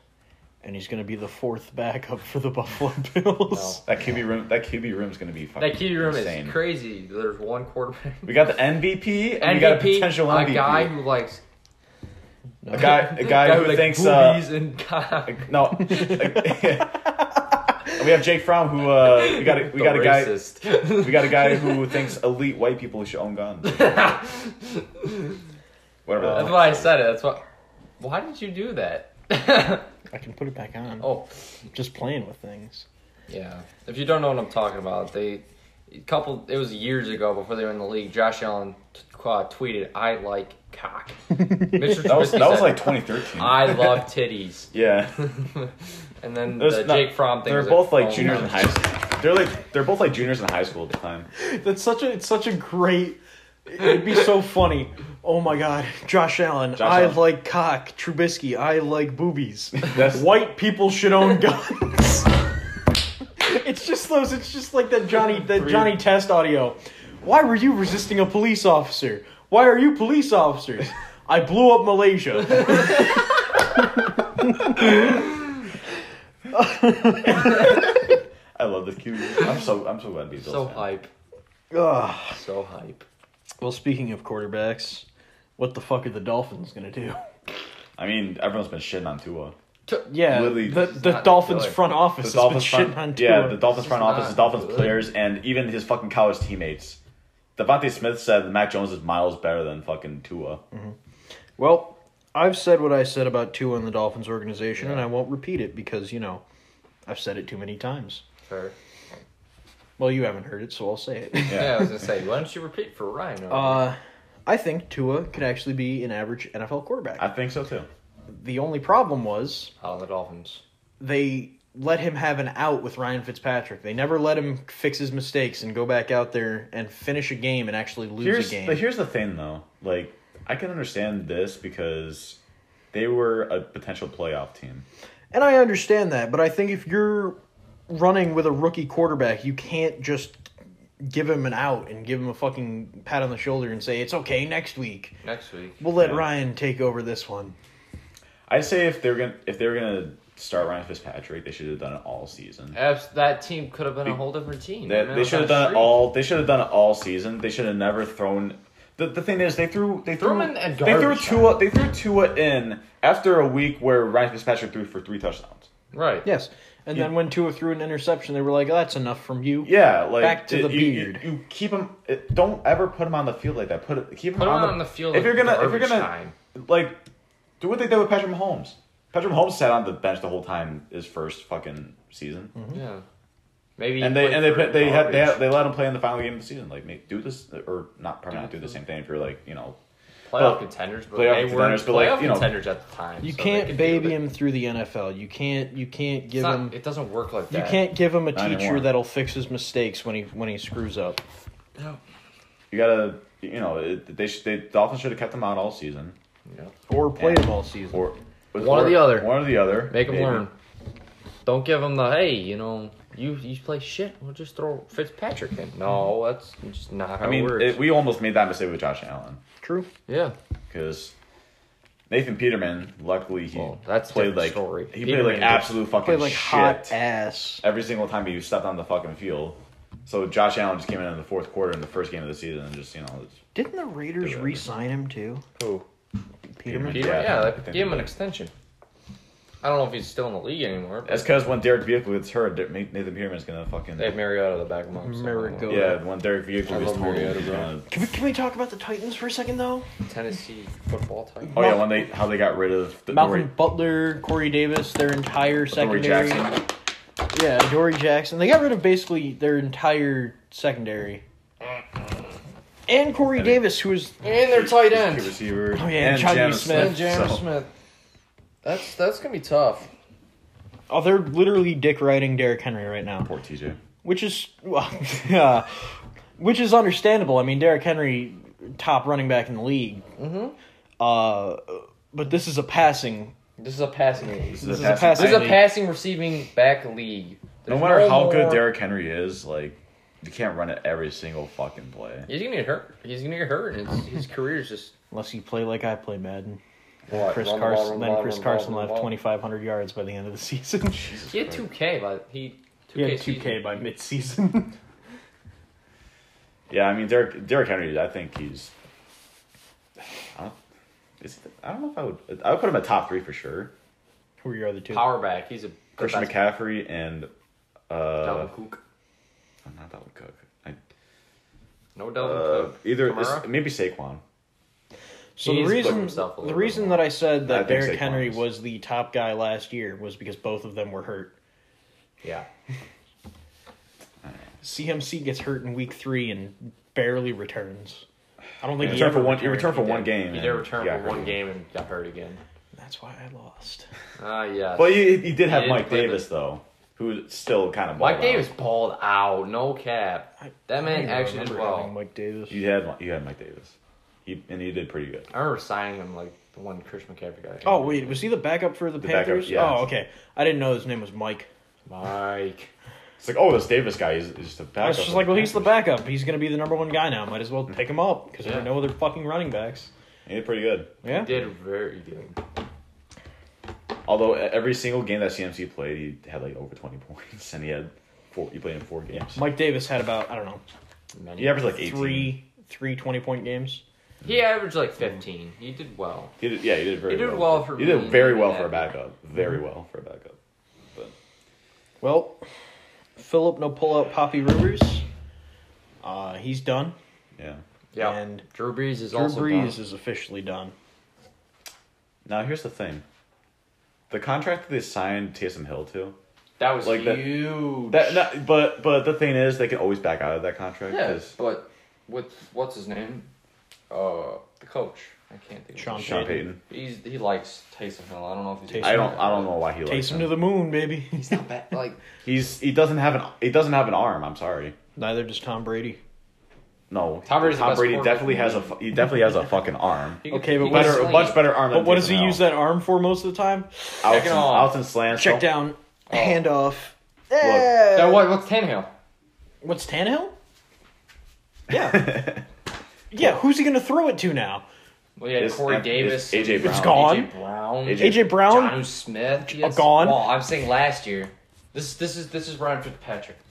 and he's going to be the fourth backup for the Buffalo <laughs> Bills. That QB room. That QB room's gonna be fucking That key room insane. is crazy. There's one quarterback. We got the MVP and we got a potential MVP, a guy who likes a guy, a guy, <laughs> who likes thinks. Uh, and cock. no. <laughs> we have Jake Fromm, who uh, we got. A, we The got a guy. We got a guy who thinks elite white people should own guns. Whatever. That's why I said it. That's why. Why did you do that? I can put it back on. oh, Just playing with things. yeah. If you don't know what I'm talking about, they a couple. It was years ago before they were in the league. Josh Allen t- uh, tweeted, "I like cock." Mr. <laughs> that was Trubisky that was like 2013. I love titties. <laughs> yeah. <laughs> And then There's the not- Jake Fromm thing. They're both like oh, juniors in high school. They're like they're both like juniors in high school at the time. That's such a it's such a great. It'd be so funny. Oh my God, Josh Allen. Josh I Allen. like cock. Trubisky. I like boobies. That's White people should own <laughs> guns. it's just those. It's just like that Johnny that Johnny Test audio. Why were you resisting a police officer? Why are you police officers? I blew up Malaysia. I love this QB. I'm so I'm so glad to be So fan. hype. Ugh. So hype. Well, speaking of quarterbacks, what the fuck are the Dolphins gonna do? I mean, everyone's been shitting on Tua. Yeah, Literally, the the Dolphins good. front office The has been Dolphins shitting front, on yeah, the Dolphins front office, the Dolphins good. players, and even his fucking college teammates. DeVonta Smith said that Mac Jones is miles better than fucking Tua. Mm-hmm. Well, I've said what I said about Tua and the Dolphins organization, and I won't repeat it because you know I've said it too many times. Fair. Well, you haven't heard it, so I'll say it. Yeah. I was gonna say, why don't you repeat for Ryan? over uh, I think Tua could actually be an average NFL quarterback. I think so too. the only problem was here? on the Dolphins. they let him have an out with Ryan Fitzpatrick. They never let him fix his mistakes and go back out there and finish a game and actually lose Here's a game. but here's the thing though. Like I can understand this because they were a potential playoff team. And I understand that, but I think if you're running with a rookie quarterback, you can't just give him an out and give him a fucking pat on the shoulder and say, it's okay, next week. Next week. We'll let Yeah. Ryan take over this one. I'd say if they're gonna if they're gonna start Ryan Fitzpatrick, they should have done it all season. Abs- that team could have been a whole different team. They, I they should have on a done it all. They should have done it all season. They should have never thrown. The, the thing is, they threw they Threw threw, in they threw garbage Tua they threw Tua in after a week where Ryan Fitzpatrick threw for three touchdowns. Right. Yes. And You- then when Tua threw an interception, they were like, oh, that's enough from you. Yeah, like Back to it- the you, you- beard. You, keep him. It, uh, don't ever put him on the field like that. Put it. Keep him Put him on, on the field. If you're gonna, if you're gonna, time. like, do what they did with Patrick Mahomes. Patrick Mahomes sat on the bench the whole time his first fucking season, mm-hmm. Yeah. Maybe. and they and they they had they, had, they let him play in the final game of the season. Like, do this or not probably not do the same thing if you're like you know playoff contenders, but playoff they contenders, were but, like, playoff you know, contenders at the time. You so can't baby him through the NFL. You can't. You can't give not- him. It doesn't work like that. You can't give him a Not teacher anymore. that'll fix his mistakes when he when he screws up. No. You gotta, you know, it, they should, they Dolphins should have kept him out all season, Yeah. Or played him all season. or One or the other. One or the other. Make maybe. learn. Don't give them the hey, you know, you you play shit. We'll just throw Fitzpatrick in. No, that's just not how I mean, it works. it, we almost made that mistake with Josh Allen True. yeah. because Nathan Peterman, luckily he Well, that's played like story. he Peterman played like absolute fucking Played like shit hot ass. every single time he stepped on the fucking field. So Josh Allen just came in in the fourth quarter in the first game of the season and just you know it's- Didn't the Raiders Do re-sign him too? Who? Peterman. Peter, Yeah, yeah, I they gave him an extension. I don't know if he's still in the league anymore. But that's because when Derek Vehicle gets hurt, Der- Nathan Peterman's gonna fucking they have Mariota the back of him. so- Mariota. yeah. When Derek Vehicle I gets love totaled, Mariota, he's bro. gonna- Can we, can we talk about the Titans for a second though? Tennessee football type. Oh yeah, when they how they got rid of the Malcolm Dory, Butler, Corey Davis, their entire Dory secondary. Jackson. Yeah, Dory Jackson. They got rid of basically their entire secondary. And Corey And Davis, who was And their tight Key end. receiver. Oh, yeah, and Jonnu Smith. And James so- Smith. That's that's gonna be tough. oh, they're literally dick riding Derrick Henry right now, Poor TJ. which is well, <laughs> yeah, which is understandable. I mean, Derrick Henry, top running back in the league. Mm-hmm. Uh, but this is a passing. This is a passing league. This This is is a a passing. This is a passing receiving back league. No There's matter how good more- Derrick Henry is, like you can't run it every single fucking play. He's gonna get hurt. He's gonna get hurt, and his, his career is just Unless you play like I play Madden. What, Chris run Carson. run the then ball, Chris run Carson run left twenty five hundred yards by the end of the <laughs> season. he had two K, but he he had 2K season. by mid season. <laughs> Yeah, I mean Derek Derrick Henry. I think he's. I don't, is, I don't know if I would. I would put him at top three for sure. Who are your other two? power back. He's a Christian best- McCaffrey and uh, Dalvin Cook. not Dalvin Cook. I, No Dalvin uh, Cook. either Kamara? maybe Saquon. So He the needs to put reason the reason bit that. I said that think Derrick Saquon Henry is. was the top guy last year was because both of them were hurt. Yeah. <laughs> CMC gets hurt in week three and barely returns. I don't think he, returned for one. He returned. returned for one game. He and did return got for one hurt. game and got hurt again. That's why I lost. Ah, yeah. But he, he did have He Mike play the- Davis though, who still kind of. Mike balled out. Davis balled out. No cap. I- That man I actually did well. Mike Davis. You had you had Mike Davis, he and he did pretty good. I remember signing him like the one Chris McCaffrey guy. Oh wait, was he the backup for the, The backup, Panthers? yeah. Oh okay, I didn't know his name was Mike. Mike. It's like, oh, this Davis guy is, is just a I backup. was just like, well, he's the backup. He's gonna be the number one guy now. Might as well mm. pick him up because there Yeah. are no other fucking running backs. He did pretty good. Yeah. He did very good. Although every single game that CMC played, he had like over twenty <laughs> points, and he had four. He played in four games. Mike Davis had about I don't know Many- He averaged like eighteen. three three 20 point games. He averaged like 15. He did well. He did, yeah, he did very. He did well. well for He did very well for a backup. Very well for a backup. But Well, Philip no pull out Poppy Rivers. Uh, he's done. yeah. Yeah. And Drew Brees is Drew also Brees done. is officially done. Now here's the thing. The contract that they signed Taysom Hill to. That was like that- huge. That, not, but but the thing is, they can always back out of that contract. yeah, 'cause but with what's his name? Uh, the coach. I can't think. Sean of his Sean Payton. Payton. He's he likes Taysom Hill. I don't know if he's. Taysom- I don't I don't know why he likes Takes him him. to the moon, baby. <laughs> He's not bad. Like <laughs> He's he doesn't have an he doesn't have an arm. I'm sorry. Neither does Tom Brady. No, Tom Brady's the best Brady definitely has a fu- he definitely has a fucking arm. <laughs> he could- Okay, but he could Better, a sling much it. better arm. But than what does he Taysom use that arm for most of the time? Outs Checking and, off. outs and slants. Check Don't- down, Oh. handoff. Now, Eh. what, what's Tannehill? What's Tannehill? Yeah, yeah. Who's he gonna throw it to now? Well, yeah, It's- Corey it's Davis. AJ Brown. It's gone. AJ Brown. AJ AJ Brown. John Smith. Uh, Yes. gone. Well, I'm saying last year. This this is this is Ryan Fitzpatrick. <laughs>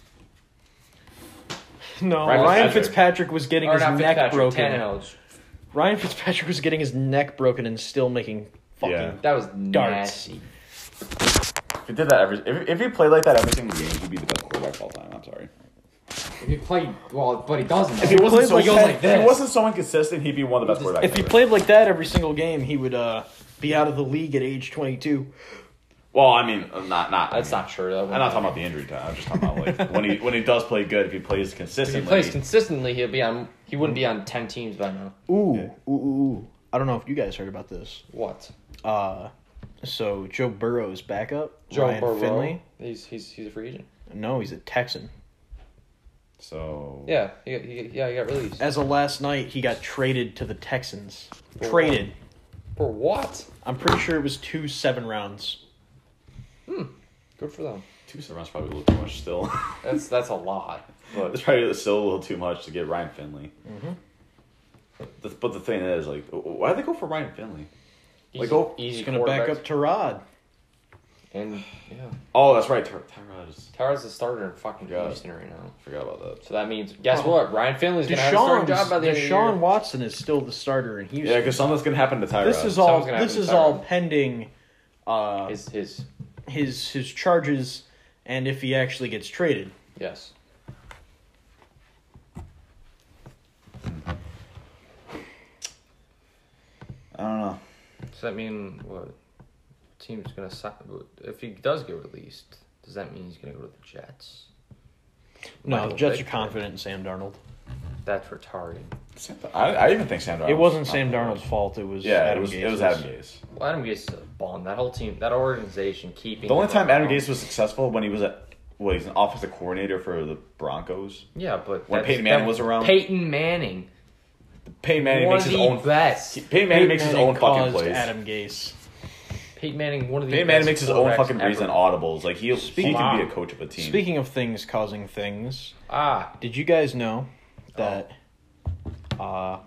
No, Ryan Ryan Fitzpatrick. Fitzpatrick was getting Or his not neck Fitzpatrick. broken. Tannehill. Ryan Fitzpatrick was getting his neck broken and still making fucking. Yeah. That was Darts. nasty. If he did that every if, if he played like that every single game, he'd be the best quarterback of all time. I'm sorry. If he played well, but he doesn't. If he wasn't played so like goes that- like if he wasn't so inconsistent, he'd be one of the best Just- quarterbacks. If he ever. played like that every single game, he would uh, be out of the league at age 22. well, I mean, uh, not not. That's not true. That I'm not talking about the injury time. I'm just talking about like when he <laughs> when he does play good. If he plays If consistently, he plays consistently, he'll be on. He wouldn't be on ten teams by now. Ooh, ooh, ooh, ooh. I don't know if you guys heard about this. What? Uh, so Joe Burrow's backup, Joe Ryan Burrow. Finley. He's he's he's a free agent. No, he's a Texan. So Yeah, he, he, yeah, he got released. As of last night, he got traded to the Texans. For traded. For what? I'm pretty sure it was two seven rounds. Hmm. Good for them. two seven rounds probably a little too much still. <laughs> That's that's a lot. But It's probably still a little too much to get Ryan Finley. The, but the thing is, like, why did they go for Ryan Finley? easy, oh, easy He's gonna back up to Tyrod. And yeah, Oh, that's right. Ty- Tyrod is. Tyrod's the starter in fucking Yeah. Houston right now. Forgot about that. So that means, guess Oh. what? Ryan Finley's gonna have a starting job by the end of the Deshaun year. Watson is still the starter in Houston. Yeah, because something's gonna happen to Tyrod. this is all. Something's gonna This happen is to all Tyrod. pending. Uh, His his his his charges, and if he actually gets traded. yes. I don't know. Does that mean what? Team's gonna sign if he does get released? Does that mean he's gonna go to the Jets? No, Michael the Jets are Vick. confident in Sam Darnold. That's retarded. Sam- I, I even think Sam Darnold. It wasn't Sam Darnold's fault. It was Yeah, Adam it was. It was Gase's. Adam Gase. Well, Adam Gase is a bum. That whole team, that organization, keeping The only time Adam Gase was successful when he was at. Well, he's an offensive coordinator for the Broncos. Yeah, but When that's- Peyton Manning that- was around? Peyton Manning, Peyton Manning one makes of his the own. best. Peyton Manning makes his own fucking caused plays. Adam Gase. Peyton Manning, one of the Peyton best Manning makes his own fucking ever. reason audibles. Like he he Speaking- can be a coach of a team. Speaking of things causing things, Ah, did you guys know that? Uh,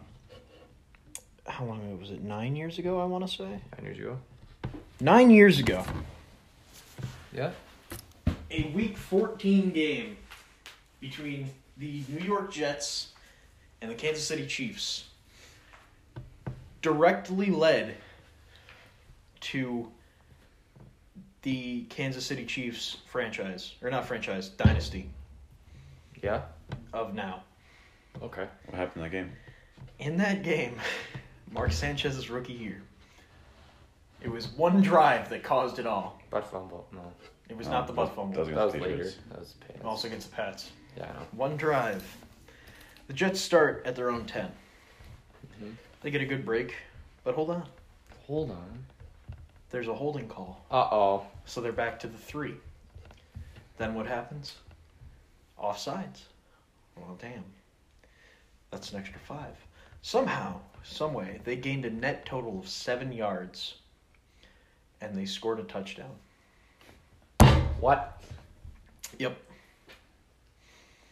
how long ago was it? Nine years ago, I want to say. nine years ago. Nine years ago, Yeah. a Week 14 game between the New York Jets and the Kansas City Chiefs directly led to the Kansas City Chiefs franchise, or not franchise, dynasty Yeah. of now. Okay. what happened in that game? In that game, Mark Sanchez's rookie year, it was one drive that caused it all. Butt fumble. No, It was Oh, not the that- butt fumble. that was that was the later. Patriots. That was Payton. Also against the Pats. Yeah, I know. One drive. The Jets start at their own 10. Mhm. They get a good break, but hold on. Hold on. There's a holding call. Uh oh. So they're back to the three. Then what happens? Offsides. Well, damn. That's an extra five. Somehow, some way, they gained a net total of seven yards, and they scored a touchdown. What? Yep.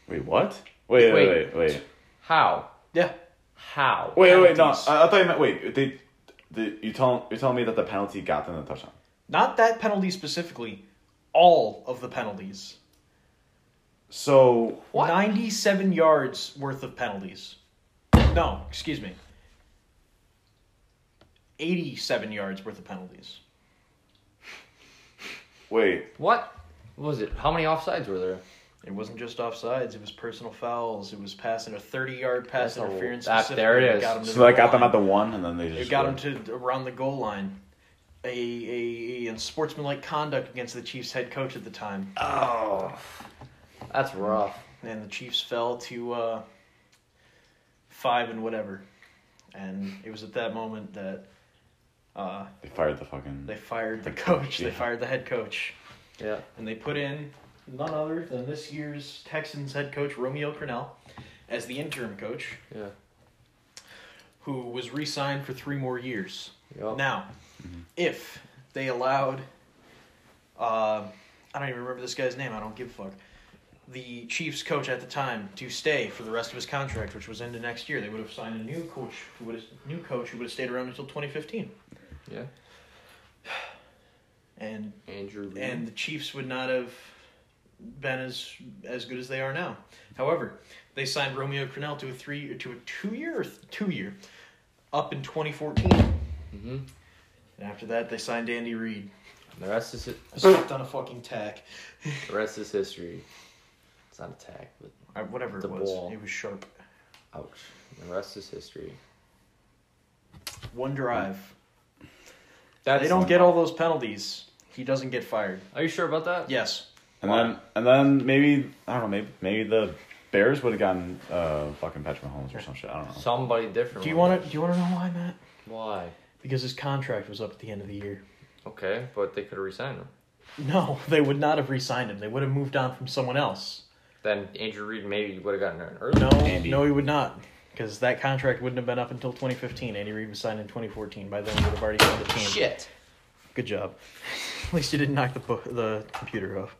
Wait, what? Wait, wait, Wait. wait, wait, How? Yeah. How? wait, wait. No, I, I thought you meant. Wait, they, the you tell you're telling me that the penalty got them the touchdown. Not that penalty specifically. All of the penalties. So What? 97 yards worth of penalties. No, excuse me. 87 yards worth of penalties. wait, What? What was it? How many offsides were there? It wasn't just offsides, it was personal fouls. It was passing a 30 yard pass That's a- interference. that- there it that is. Got so the that goal got them at the one, and then they just It got him scored. to around the goal line. A, a, a unsportsmanlike conduct against the Chiefs head coach at the time. Oh, that's rough. and the Chiefs fell to uh, five and whatever. And it was at that moment that uh, They fired the fucking. they fired the coach. They Yeah. fired the head coach, Yeah. and they put in none other than this year's Texans head coach Romeo Crennel as the interim coach, Yeah. who was re-signed for three more years. Yep. Now, if they allowed, uh, I don't even remember this guy's name. I don't give a fuck. The Chiefs coach at the time to stay for the rest of his contract, which was into next year, they would have signed a new coach who would have new coach who would have stayed around until 2015, Yeah. and Andrew. Reed. and the Chiefs would not have been as as good as they are now. However, they signed Romeo Crennel to a three to a two year two year up in 2014, hmm and after that they signed Andy Reid. The rest is it. Stepped on a fucking tack. The rest is history. It's not a attack, but Uh, whatever it was. ball. It was sharp. ouch. The rest is history. One drive. That's they don't get all those penalties. He doesn't get fired. Are you sure about that? Yes. And then and then maybe I don't know. Maybe maybe the Bears would have gotten uh fucking Patrick Mahomes or some shit. I don't know. Somebody different. Do you want to? Do you want to know why, Matt? Why? because his contract was up at the end of the year. Okay, but they could have resigned him. No, <laughs> they would not have re-signed him. They would have moved on from someone else. Then Andrew Reid maybe would have gotten an early. No, Andy. no, he would not, because that contract wouldn't have been up until 2015. Andy Reid was signed in 2014. By then, he would have already gone to the team. Shit. Good job. <laughs> At least you didn't knock the bo- the computer off.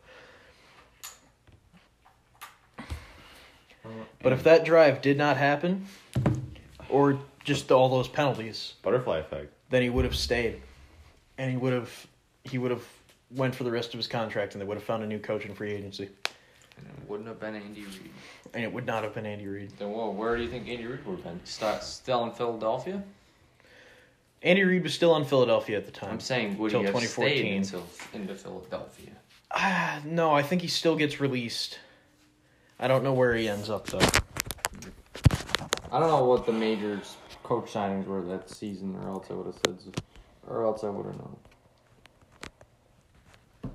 But if that drive did not happen, or just all those penalties, Butterfly effect. then he would have stayed, and he would have he would have went for the rest of his contract, and they would have found a new coach in free agency, And it wouldn't have been Andy Reid. and it would not have been Andy Reid. Then whoa, where do you think Andy Reid would have been? St- still in Philadelphia? Andy Reid was still on Philadelphia at the time. I'm saying would he have 2014. stayed until into Philadelphia? Ah, no, I think he still gets released. I don't know where he ends up though. I don't know what the major coach signings were that season, or else I would have said, or else I would have known.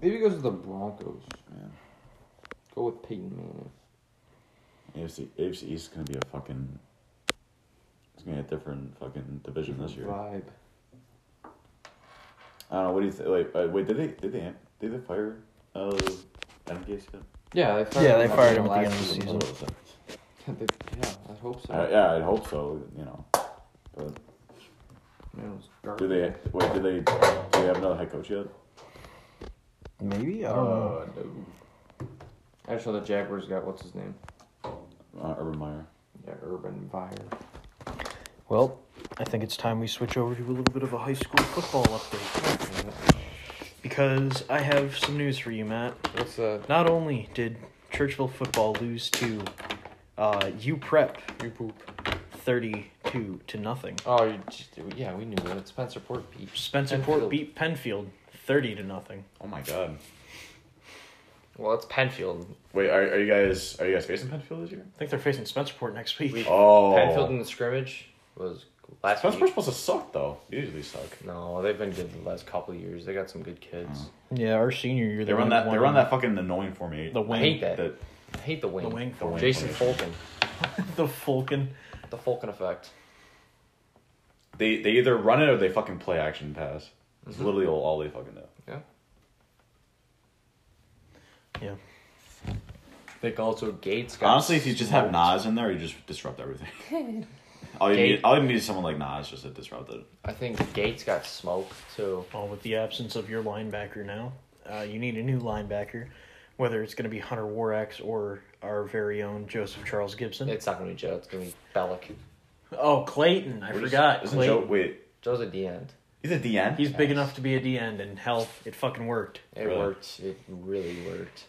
Maybe he goes to the Broncos. Yeah. Go with Peyton Manning. AFC, AFC East is gonna be a fucking. It's gonna be a different fucking division this year. Vibe. I don't know. What do you think? Wait, uh, wait. Did they did they did they fire uh Adam Gase yet? Yeah, they fired Yeah, they him fired him at the end of the season. season. What was that? They- yeah, I hope so. Uh, yeah, I'd hope so. You know, but Man, do they wait? Do they do they have another head coach yet? Maybe I Uh, don't know. no. I just know the Jaguars got what's his name? Uh, Urban Meyer. Yeah, Urban Meyer. Well, I think it's time we switch over to a little bit of a high school football update because I have some news for you, Matt. What's that? Not only did Churchville football lose to uh, U Prep You poop. thirty-two to nothing. Oh, you just, yeah, we knew that. Spencerport beat. Spencer Penfield. Port beat Penfield thirty to nothing. Oh my god. Well, it's Penfield. Wait, are, are you guys are you guys facing Penfield this year? I think they're facing Spencerport next week. We- Oh, Penfield in the scrimmage was last Spencer's week. supposed to suck though. They usually suck. No, they've been good the last couple of years. They got some good kids. Oh. Yeah, our senior year They run that. They run that fucking annoying formation. The I wing. hate that. That I hate the wing. The wing The wing. Jason Fulton. <laughs> the Fulkin. The Fulton effect. they they either run it or they fucking play action pass. It's mm-hmm. literally all, all they fucking do. Yeah. Yeah. I think also Gates got Honestly, if you just have smoked. Nas in there, you just disrupt everything. <laughs> all you need, Gate- all you need is someone like Nas just to disrupt it. I think Gates got smoked too. Well, with the absence of your linebacker now, uh, you need a new linebacker, whether it's going to be Hunter Warax or our very own Joseph Charles Gibson. It's not gonna be Joe. It's gonna be Bellick. oh, Clayton. I What is- forgot. Isn't Clayton. Joe? Wait, Joe's at the end. he's at the end. He's big enough to be a D end, and hell, it fucking worked. It Really? worked. It really worked.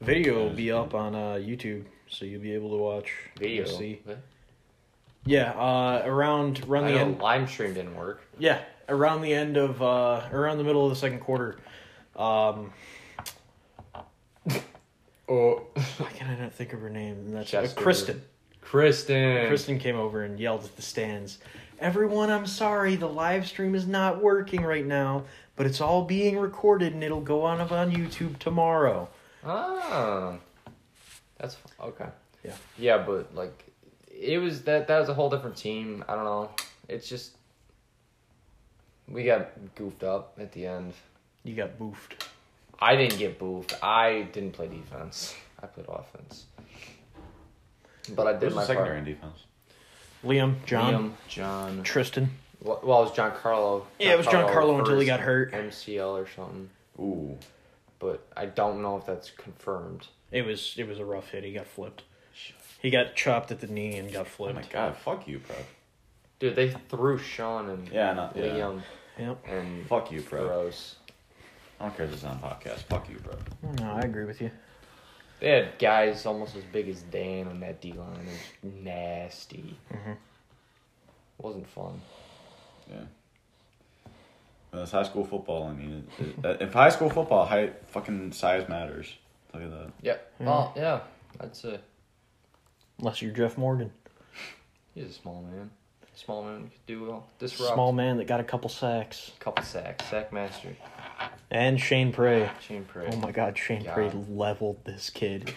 Video will be up on uh, YouTube, so you'll be able to watch. Video. See. What? Yeah, uh, around around I the end. Lime stream didn't work. Yeah, around the end of uh, around the middle of the second quarter. Um, Oh, why can I not think of her name? And that's Chester. uh, Kristen. Kristen. Kristen came over and yelled at the stands. Everyone, I'm sorry, the live stream is not working right now, but it's all being recorded and it'll go on on YouTube tomorrow. Ah, that's okay. Yeah. Yeah, but like, it was that that was a whole different team. I don't know. It's just we got goofed up at the end. You got boofed. I didn't get boofed. I didn't play defense. I played offense. But I did Who's my the secondary part. in defense? Liam, John, Liam, John. Tristan. Well, well, it was John Carlo. Yeah, it was John Carlo until he got hurt. MCL or something. Ooh, But I don't know if that's confirmed. It was it was a rough hit. He got flipped. He got chopped at the knee and got oh flipped. my god, fuck you, bro. Dude, they threw Sean and Yeah, not yeah. Liam Yep. and Fuck you, bro. Gross. I don't care if this is on podcast. Fuck you, bro. No, I agree with you. They had guys almost as big as Dan on that D line. It was nasty. Mhm. Wasn't fun. Yeah. But it's high school football. I mean, it, it, if high school football, height, fucking size matters. Look at that. Yeah. Well, yeah. I'd say Unless you're Jeff Morgan, he's a small man. Small man could do well. Disrupt. small man that got a couple sacks, Couple sacks. Sack master. and Shane Prey. Shane Prey. Oh my God, Shane God. Prey leveled this kid.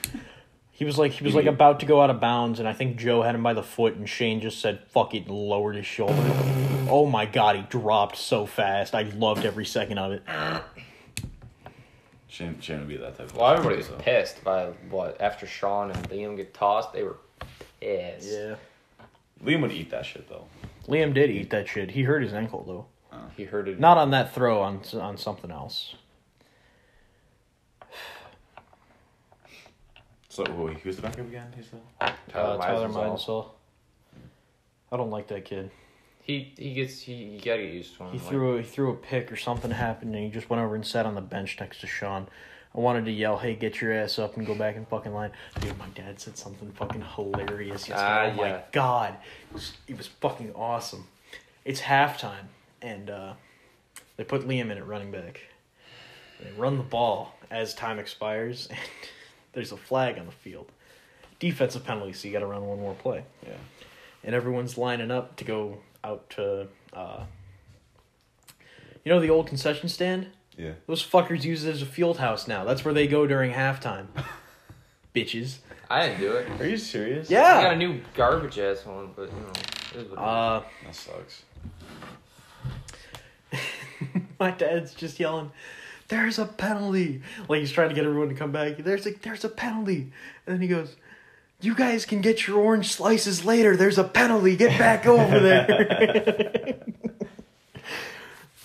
He was like he was like about to go out of bounds, and I think Joe had him by the foot, and Shane just said "fuck it" and lowered his shoulder. oh my god, he dropped so fast. I loved every second of it. Shane, Shane would be that type of Well, everybody was so. pissed by what after Sean and Liam get tossed. They were pissed. Liam would eat that shit though. Liam did eat that shit. He hurt his ankle though. He hurt it. Not on that throw, on on something else. So who, who's the backup again? He's the Tyler Uh, Tyler Meisel. Meisel. I don't like that kid. He he gets he you gotta get used to him. He like- threw a, he threw a pick or something happened, and he just went over and sat on the bench next to Sean. I wanted to yell, "Hey, get your ass up and go back in fucking line!" Dude, my dad said something fucking hilarious yesterday. Ah, oh my god, it was, it was fucking awesome. It's halftime, and uh, they put Liam in at running back. They run the ball as time expires, <laughs> and there's a flag on the field. Defensive penalty, so you got to run one more play yeah. and everyone's lining up to go out to uh you know the old concession stand Yeah. those fuckers use it as a field house now that's where they go during halftime <laughs> bitches I didn't do it. Are you serious? Yeah. I got a new garbage ass one, but you know. It is what it is. uh That sucks. <laughs> my dad's just yelling there's a penalty like he's trying to get everyone to come back there's a there's a penalty and then he goes you guys can get your orange slices later there's a penalty get back over there <laughs>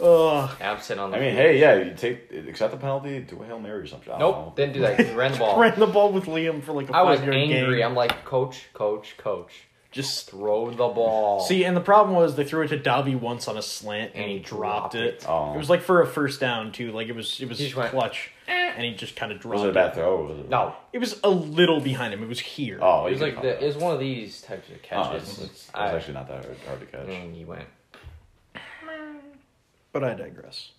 oh I'm on the. I mean, hey, yeah, you take accept the penalty, do a hail mary or something. I don't Nope, didn't do that. he ran the ball. <laughs> ran the ball with liam for like a I was five-yard angry. gain. I'm like, coach, coach, coach, just throw the ball. See, and the problem was they threw it to Dobby once on a slant and, And he he dropped dropped it. it. Oh. It was like for a first down too. Like it was it was He just went, clutch, eh. and he just kind of dropped it. Was it a bad throw? Was it? no, It was a little behind him. It was here. Oh, it was like the, it was one of these types of Oh, catches. it's, it's, it's I- actually not that hard, hard to catch. and he went. But I digress.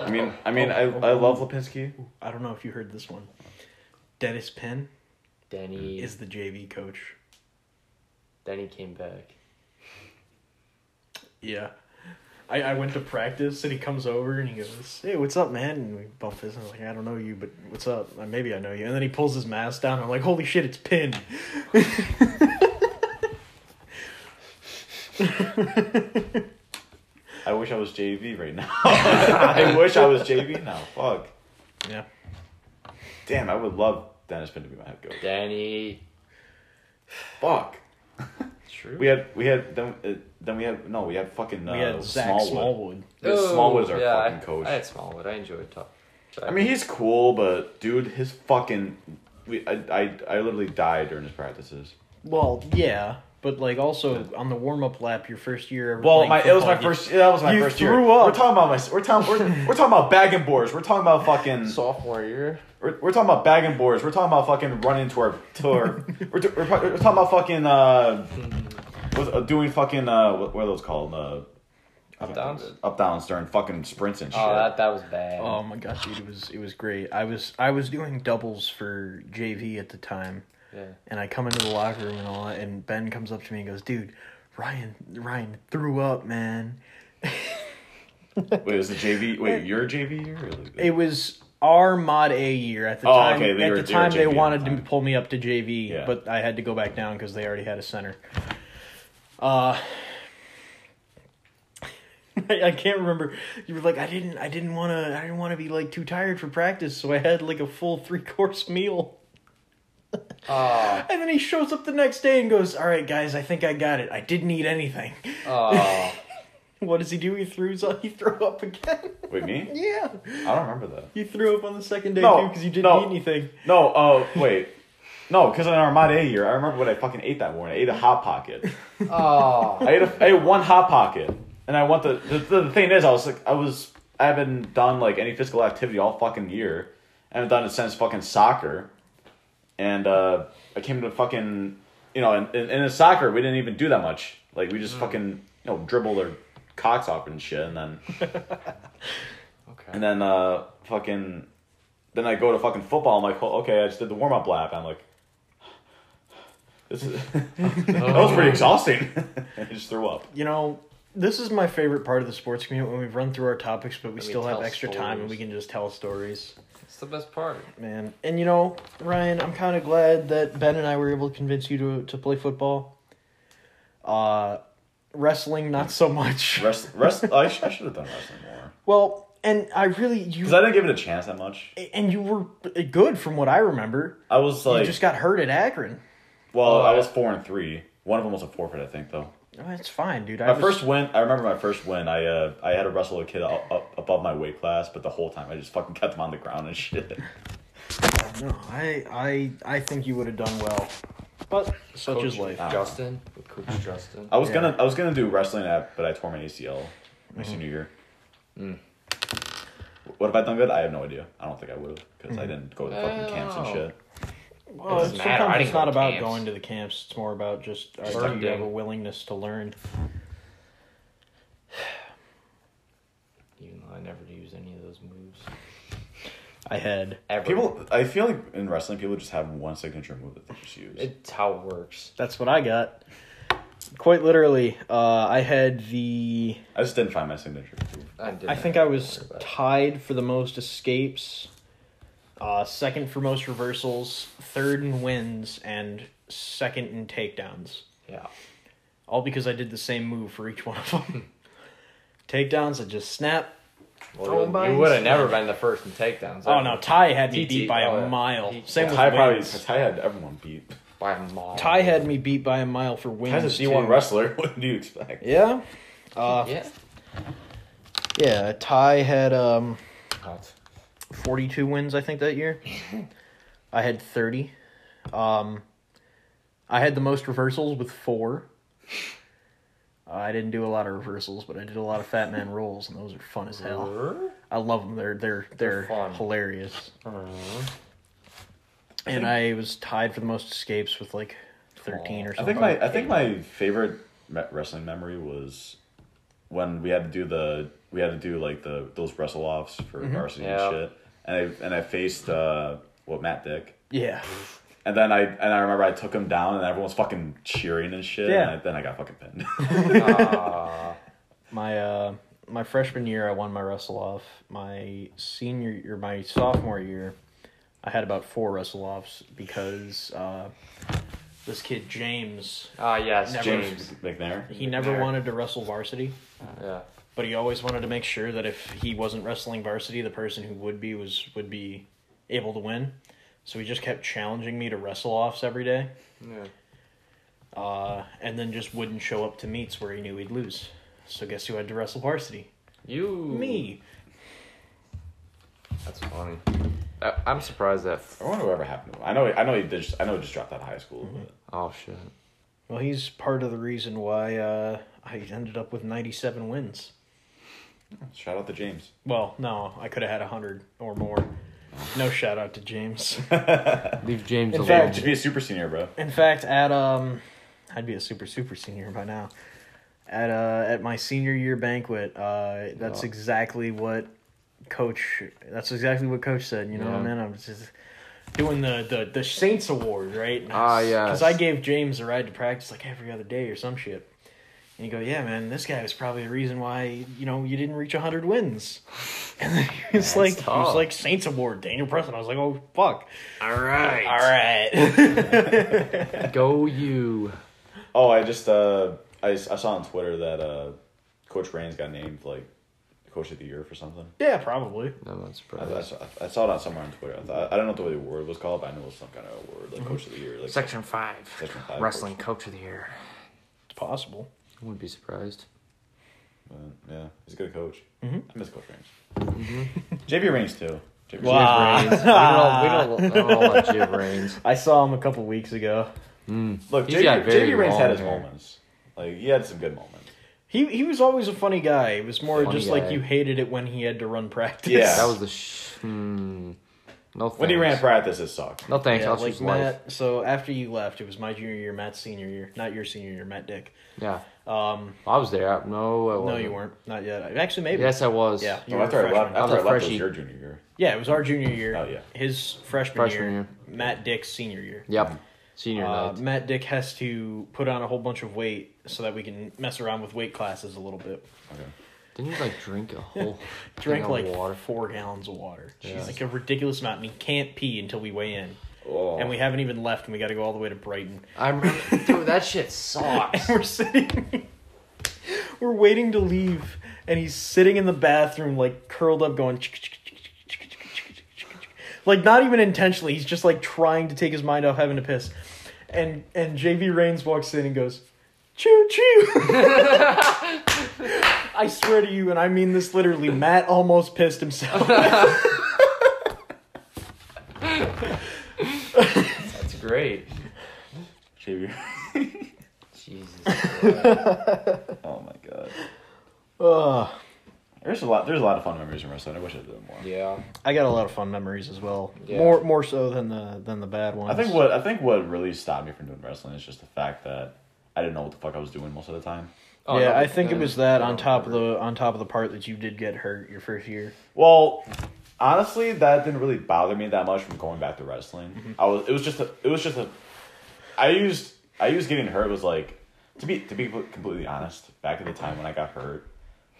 I mean, I mean, I, I love Lipinski. I don't know if you heard this one. Dennis Penn Denny is the JV coach. Denny came back. Yeah. I, I went to practice and he comes over and he goes, Hey, what's up, man? And we bump this. And I was like, I don't know you, but what's up? Uh, Maybe I know you. And then he pulls his mask down. I'm like, Holy shit, it's Penn. <laughs> <laughs> I wish I was JV right now. <laughs> I wish I was JV now. Fuck. Yeah. Damn, I would love Dennis Penn to be my head coach. Danny. Fuck. True. We had we had then uh, then we had no we had fucking uh, We had Zach Smallwood. Smallwood. We had Smallwood as our yeah, fucking coach. I had Smallwood. I enjoyed talk. I mean, he's cool, but dude, his fucking we I I, I literally died during his practices. Well, yeah, but like also on the warm up lap, your first year ever. Well, my it was my football, you- first. That was my you first year. threw up. We're talking about my. We're talking. We're, <laughs> we're talking about bagging boards. We're talking about fucking. sophomore year. We're, we're talking about bagging boards. We're talking about fucking running to our to our. we're, t- we're, we're talking about fucking uh, what's, uh doing fucking uh, what, what are those called? Uh, Up downs. up downs during fucking sprints and shit. Oh, that that was bad. Oh my god, dude, it was it was great. I was I was doing doubles for JV at the time, yeah. and I come into the locker room and all, that, and Ben comes up to me and goes, "Dude, Ryan Ryan threw up, man." Wait, was the JV? <laughs> Wait, your JV year? Like- It was our mod A year at the Oh, time. okay, they at were- the time, they JV at the wanted to pull me up to JV, Yeah. but I had to go back down because they already had a center. Uh, <laughs> I, I can't remember. You were like, I didn't, I didn't want to, I didn't want to be like too tired for practice, so I had like a full three course meal. Oh, <laughs> And then he shows up the next day and goes, "All right, guys, I think I got it. I didn't eat anything." oh. <laughs> What does he do? He threw he threw up again. Wait, me? <laughs> yeah, I don't remember that. he threw up on the second day No, too because you didn't no. eat anything. No, oh wait. No, because in our Mod A year, I remember what I fucking ate that morning. I ate a hot pocket. Oh. I ate, a, I ate one hot pocket, and I went to the, the the thing is, I was like, I was I haven't done like any physical activity all fucking year. I haven't done it since fucking soccer, and uh, I came to fucking you know, in, in, in soccer we didn't even do that much. Like we just fucking you know dribble their cocks off and shit, and then <laughs> Okay. and then uh fucking then I go to fucking football. I'm like, oh, okay, I just did the warm up lap. I'm like, <sighs> this is <laughs> <laughs> that was pretty exhausting. I just threw up. You know, This is my favorite part of the sports community when we've run through our topics, but we we still have tell extra time and we can just tell stories. It's the best part. Man, and you know, Ryan, I'm kind of glad that Ben and I were able to convince you to to play football. Uh, wrestling, not so much. <laughs> Rest, rest. I, sh- I should have done wrestling more Well, and I really you because I didn't give it a chance that much. and you were good from what I remember. I was like, you just got hurt at Akron. well, Oh, I I- was four and three. One of them was a forfeit, I think, though. Oh, it's fine, dude. I My was- first win, I remember my first win. I uh, I had to wrestle a kid up, up above my weight class, but the whole time I just fucking kept him on the ground and shit. <laughs> No, I I I think you would have done well, but such Coach is life. Justin, with Coach <laughs> Justin. I was Yeah. gonna I was gonna do wrestling at, but I tore my ACL my Mm-hmm. senior year. Mm. What have I done good? I have no idea. I don't think I would have because Mm-hmm. I didn't go to fucking camps and shit. Well, doesn't sometimes matter. I it's didn't go about camps. going to the camps. It's more about just uh, do you have a willingness to learn. Even though I never use any of those moves. I had. Ever. People, I feel like in wrestling, people just have one signature move that they just use. It's how it works. That's what I got. Quite literally, uh, I had the. I just didn't find my signature move. I, didn't I think I was worry about it. tied for the most escapes, uh, second for most reversals, third in wins, and second in takedowns. Yeah. All because I did the same move for each one of them. <laughs> takedowns, I just snap. Well, you- you would have never been the first in takedowns. Oh no, Ty had me beat by oh, a mile. Same with Ty probably, wins. Ty had everyone beat. By a mile. Ty had me beat by a mile for wins. Ty's a D1 wrestler. <laughs> What do you expect? Yeah. Uh, yeah. yeah. Ty had um Hot. 42 wins, I think, that year. I had 30. Um, I had the most reversals with four. I didn't do a lot of reversals, but I did a lot of fat man rolls, and those are fun as hell. I love them. They're they're they're, They're fun. hilarious. Uh, And I was tied for the most escapes with like 13 or something. I something. think my I think my favorite wrestling memory was when we had to do the we had to do like the those wrestle offs for varsity Yeah. and shit, and I and I faced uh what Matt Dick, yeah. and then I and I remember I took him down and everyone was fucking cheering and shit. Yeah. and I- then I got fucking pinned. uh, <laughs> My uh my freshman year I won my wrestle off. My senior or my sophomore year I had about four wrestle offs because uh this kid James ah, yes, Never- James. McNair. he never wanted to wrestle varsity, Yeah. But he always wanted to make sure that if he wasn't wrestling varsity, the person who would be was would be able to win. So he just kept challenging me to wrestle offs every day, Yeah. uh, and then just wouldn't show up to meets where he knew he'd lose. So guess who had to wrestle varsity? You. Me. That's funny. I, I'm surprised that. I wonder whatever happened to him. I know I know he just, I know he just dropped out of high school. Mm-hmm. Oh shit. Well, he's part of the reason why uh, I ended up with 97 wins. Shout out to James. Well, no, I could have had 100 or more. No shout out to James. <laughs> Leave James In alone. fact- Just be a super senior, bro. In fact, at um, I'd be a super super senior by now. At uh, at my senior year banquet, uh, that's Oh. exactly what coach. That's exactly what coach said. You know, Yeah. man, I'm just doing the the the Saints award, right? Ah, yes. Because I gave James a ride to practice like every other day or some shit. And you go, yeah, man, this guy was probably the reason why you know you didn't reach hundred wins. <laughs> And then he was That's like, he was like Saints award, Daniel Preston. I was like, oh fuck, All right. all right. <laughs> Go you. Oh, I just uh I, I saw on Twitter that uh Coach Rains got named like Coach of the Year for something. yeah, probably. No, I'm not I, I, surprised. saw, I saw it on somewhere on Twitter. I, thought, I don't know what the award was called, but I know it was some kind of award, like Coach of the Year, like Section five. Section five Wrestling coach. coach of the year. It's possible. I wouldn't be surprised. But, yeah, he's a good coach. Mhm. I miss Coach Rains. JB Rains too. JB Wow. Reigns. we don't, we don't, I don't know about Jib Reigns. I saw him a couple weeks ago. Mm. Look, He's JB, very JB Rains had his hair. moments. Like he had some good moments. He he was always a funny guy. It was more Funny just like you hated it when he had to run practice. Yeah. That was the. Sh- hmm. No thanks. When he ran practice, it sucked. No thanks. Yeah, I'll like choose life. So after you left, it was my junior year, Matt's senior year, not your senior year, Matt Dick. Yeah. Um, I was there. No, I no, wasn't. you weren't. Not yet. Actually, maybe. Yes, I was. Yeah. You No, were after I left, freshman. I after I a left, was your junior year. Yeah, it was our junior year. Oh, yeah. His freshman, Freshman year, year. Matt Dick's senior year. Yep. Senior Uh, night. Matt Dick has to put on a whole bunch of weight so that we can mess around with weight classes a little bit. Okay. Didn't you like drink a whole Drink <laughs> thing like of water? four gallons of water. Yeah. Like a ridiculous amount, and he can't pee until we weigh in. Oh. And we haven't even left, and we got to go all the way to Brighton. I'm, <laughs> dude, that shit sucks. And we're sitting, <laughs> we're waiting to leave, and he's sitting in the bathroom, like curled up, going, like not even intentionally. He's just like trying to take his mind off having to piss, and and JB Rains walks in and goes, choo choo. <laughs> I swear to you, and I mean this literally. Matt almost pissed himself. That's great. JV. Jesus. <laughs> oh my god. Ugh. There's a lot. There's a lot of fun memories in wrestling. I wish I did more. Yeah. I got a lot of fun memories as well. Yeah. More more so than the than the bad ones. I think what I think what really stopped me from doing wrestling is just the fact that I didn't know what the fuck I was doing most of the time. Oh, yeah, no, I think it was that on don't top of the on top of the part that you did get hurt your first year. Well, honestly, that didn't really bother me that much from going back to wrestling. Mm-hmm. I was. It was just. A, it was just a. I used. I used getting hurt was like to be to be completely honest. Back at the time when I got hurt,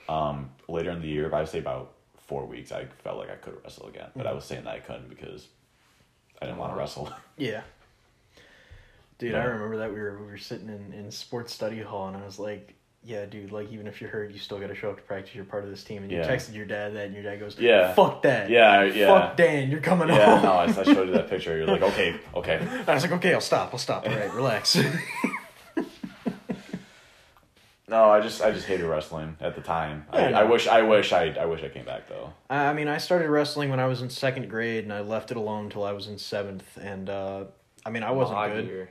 um, later in the year, I would say about four weeks, I felt like I could wrestle again. But I Mm-hmm. was saying that I couldn't because I didn't want to wrestle. Yeah. Dude, I remember that we were we were sitting in, in sports study hall and I was like, Yeah, dude, like even if you're hurt, you still gotta show up to practice, you're part of this team and you Yeah. texted your dad that and your dad goes, Yeah. Fuck that. Yeah, yeah. Fuck Dan, you're coming up Yeah, home. no, I, I showed you that picture. You're like, okay, <laughs> okay. I was like, Okay, I'll stop, I'll stop. All right, relax. <laughs> No, I just I just hated wrestling at the time. I, Yeah, no. I wish I wish I I wish I came back though. I mean, I started wrestling when I was in second grade and I left it alone until I was in seventh and uh I mean I wasn't Odd good. year.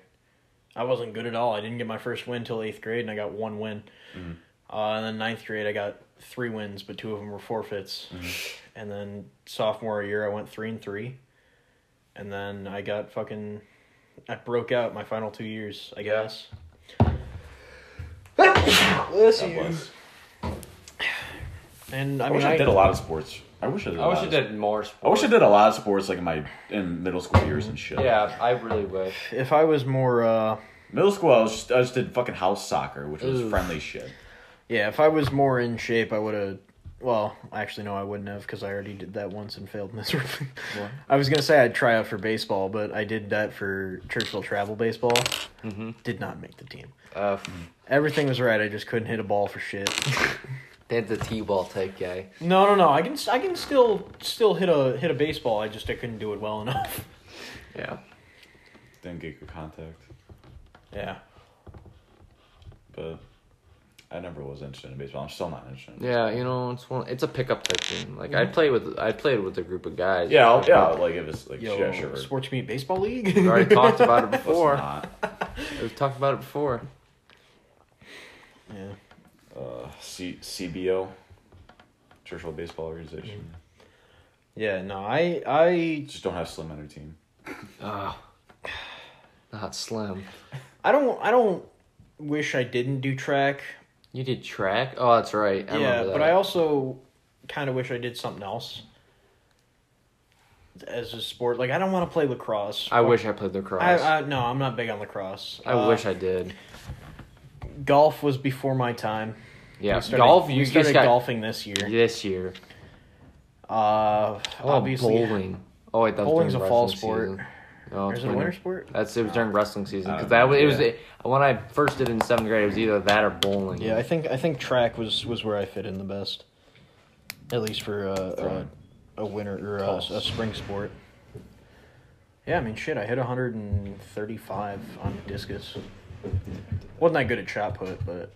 I wasn't good at all. I didn't get my first win till eighth grade, and I got one win. Mhm. Uh, and then ninth grade, I got three wins, but two of them were forfeits. And then sophomore year, I went three and three. And then I got fucking, I broke out my final two years, I guess. <coughs> Bless you. <sighs> And I I, mean, wish I, did a lot of sports. I wish I did. a I wish lot I of- did more sports. I wish I did a lot of sports like in my in middle school years and shit. Yeah, I really wish. If I was more, uh, Middle school, I was just I just did fucking house soccer, which was Ooh. friendly shit. yeah, if I was more in shape, I would have. Well, actually, no, I wouldn't have because I already did that once and failed <laughs> miserably. What? I was gonna say I'd try out for baseball, but I did that for Churchville travel baseball. Mm-hmm. Did not make the team. Uh, Everything was right. I just couldn't hit a ball for shit. <laughs> that's a T-ball type guy. no, no, no. I can I can still still hit a hit a baseball. I just I couldn't do it well enough. <laughs> Yeah. Didn't get good contact, Yeah. but I never was interested in baseball. I'm still not interested. In Yeah, you know, it's one. It's a pickup type thing. Like I mm-hmm. play with, I played with a group of guys. Yeah, I'll, yeah. Like if it's like Yo, yeah, sure. sports meet baseball league. We already <laughs> talked about it before. We've talked about it before. yeah. Uh, C- CBO, Churchville Baseball Organization. Yeah. No, I I Just don't have Slim on their team. Ah, not slim. I don't I don't wish I didn't do track. You did track? Oh, that's right. I yeah, remember but. I also kind of wish I did something else as a sport. Like I don't want to play lacrosse. I wish I played lacrosse. I, I, I no, I'm not big on lacrosse. Uh, wish I did. Golf was before my time. Yeah, We started- golf. We You started just got golfing this year. this year. Uh, Oh, obviously, bowling. Oh wait, that was bowling's a fall sport. season. Oh, Or it's is it a winter. winter sport? That's it was during wrestling season because that was, it was yeah. it, when I first did it in seventh grade. It was either that or bowling. Yeah, I think I think track was was where I fit in the best, at least for uh, a, a winter or a, a spring sport. Yeah, I mean, shit, I hit 135 on discus. Wasn't that good at shot put, but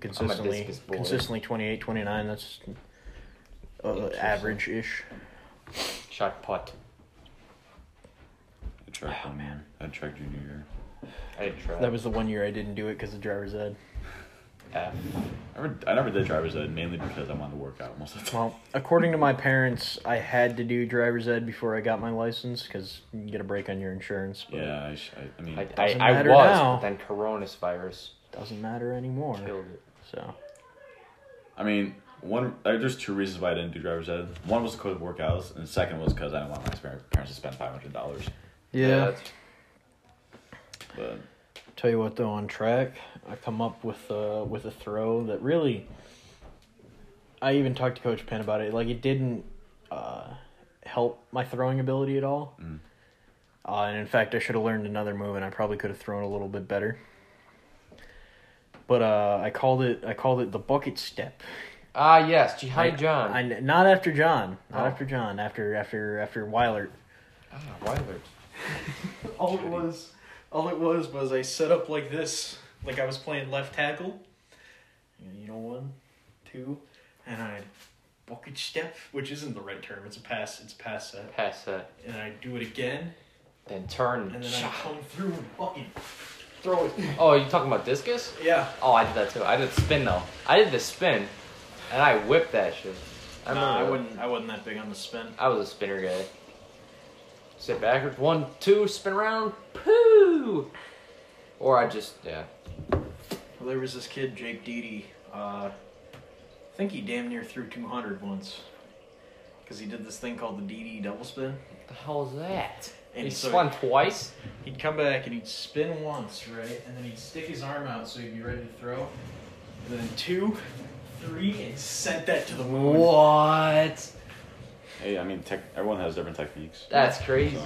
consistently, consistently 28, 29. That's uh, average ish. shot put. I track oh, man. I track junior year. I did track. That was the one year I didn't do it because of driver's ed. F. I never, I never did driver's ed mainly because I wanted to work out most of the time. Well, according to my parents, I had to do driver's ed before I got my license because you get a break on your insurance. But Yeah, I, sh- I, I mean, I, I, I was, now. but then coronavirus doesn't matter anymore. killed it. So I mean, one. uh, There's two reasons why I didn't do driver's ed. One was because of workouts, and the second was because I didn't want my parents to spend five hundred dollars. yeah, that's- But Tell you what, though, on track, I come up with uh, with a throw that really. I even talked to Coach Penn about it. Like it didn't uh, help my throwing ability at all. Mm. Uh, and in fact, I should have learned another move, and I probably could have thrown a little bit better. But uh, I called it. I called it the bucket step. Ah, yes, Jihad John. I, not after John. Not Oh. after John. After after after Weiler. ah, Weiler. All it <laughs> was, all it was, was I set up like this, like I was playing left tackle. And you know, one, two, and I bucket step, which isn't the right term. It's a pass. It's a pass set. Pass that. And I do it again, Then turn. and then shot. I come through and bucket, throw it. <laughs> Oh, you talking about discus? Yeah. Oh, I did that too. I did spin though. I did the spin, and I whipped that shit. I Nah, I wouldn't. I wasn't that big on the spin. I was a spinner guy. Sit backwards, one, two, spin around, poo. Or I just yeah. Well, there was this kid, Jake Deedy. Uh, I think he damn near threw 200 once. Because he did this thing called the DD double spin. What the hell is that? And he so- spun twice. He'd come back and he'd spin once, right? And then he'd stick his arm out so he'd be ready to throw. And then two, three, and sent that to the moon. What? Hey, I mean, tech, everyone has different techniques. That's crazy.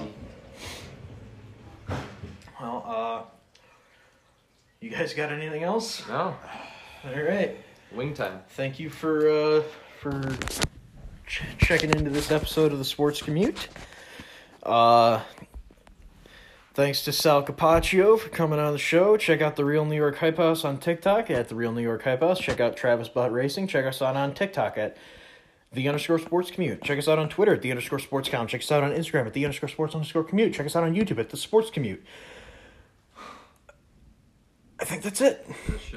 So, Well, uh, you guys got anything else? No. All right. Wing time. Thank you for uh, for ch- checking into this episode of the Sports Commute. Uh, thanks to Sal Capaccio for coming on the show. Check out the Real New York Hype House on TikTok at the Real New York Hype House. Check out Travis Butt Racing. Check us out on TikTok at the underscore sports commute. Check us out on Twitter at the underscore sports count. Check us out on Instagram at the underscore sports underscore commute. Check us out on YouTube at the sports commute. I think that's it.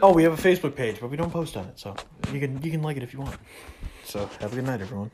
Oh, we have a Facebook page, but we don't post on it, so you can you can like it if you want. So have a good night, everyone.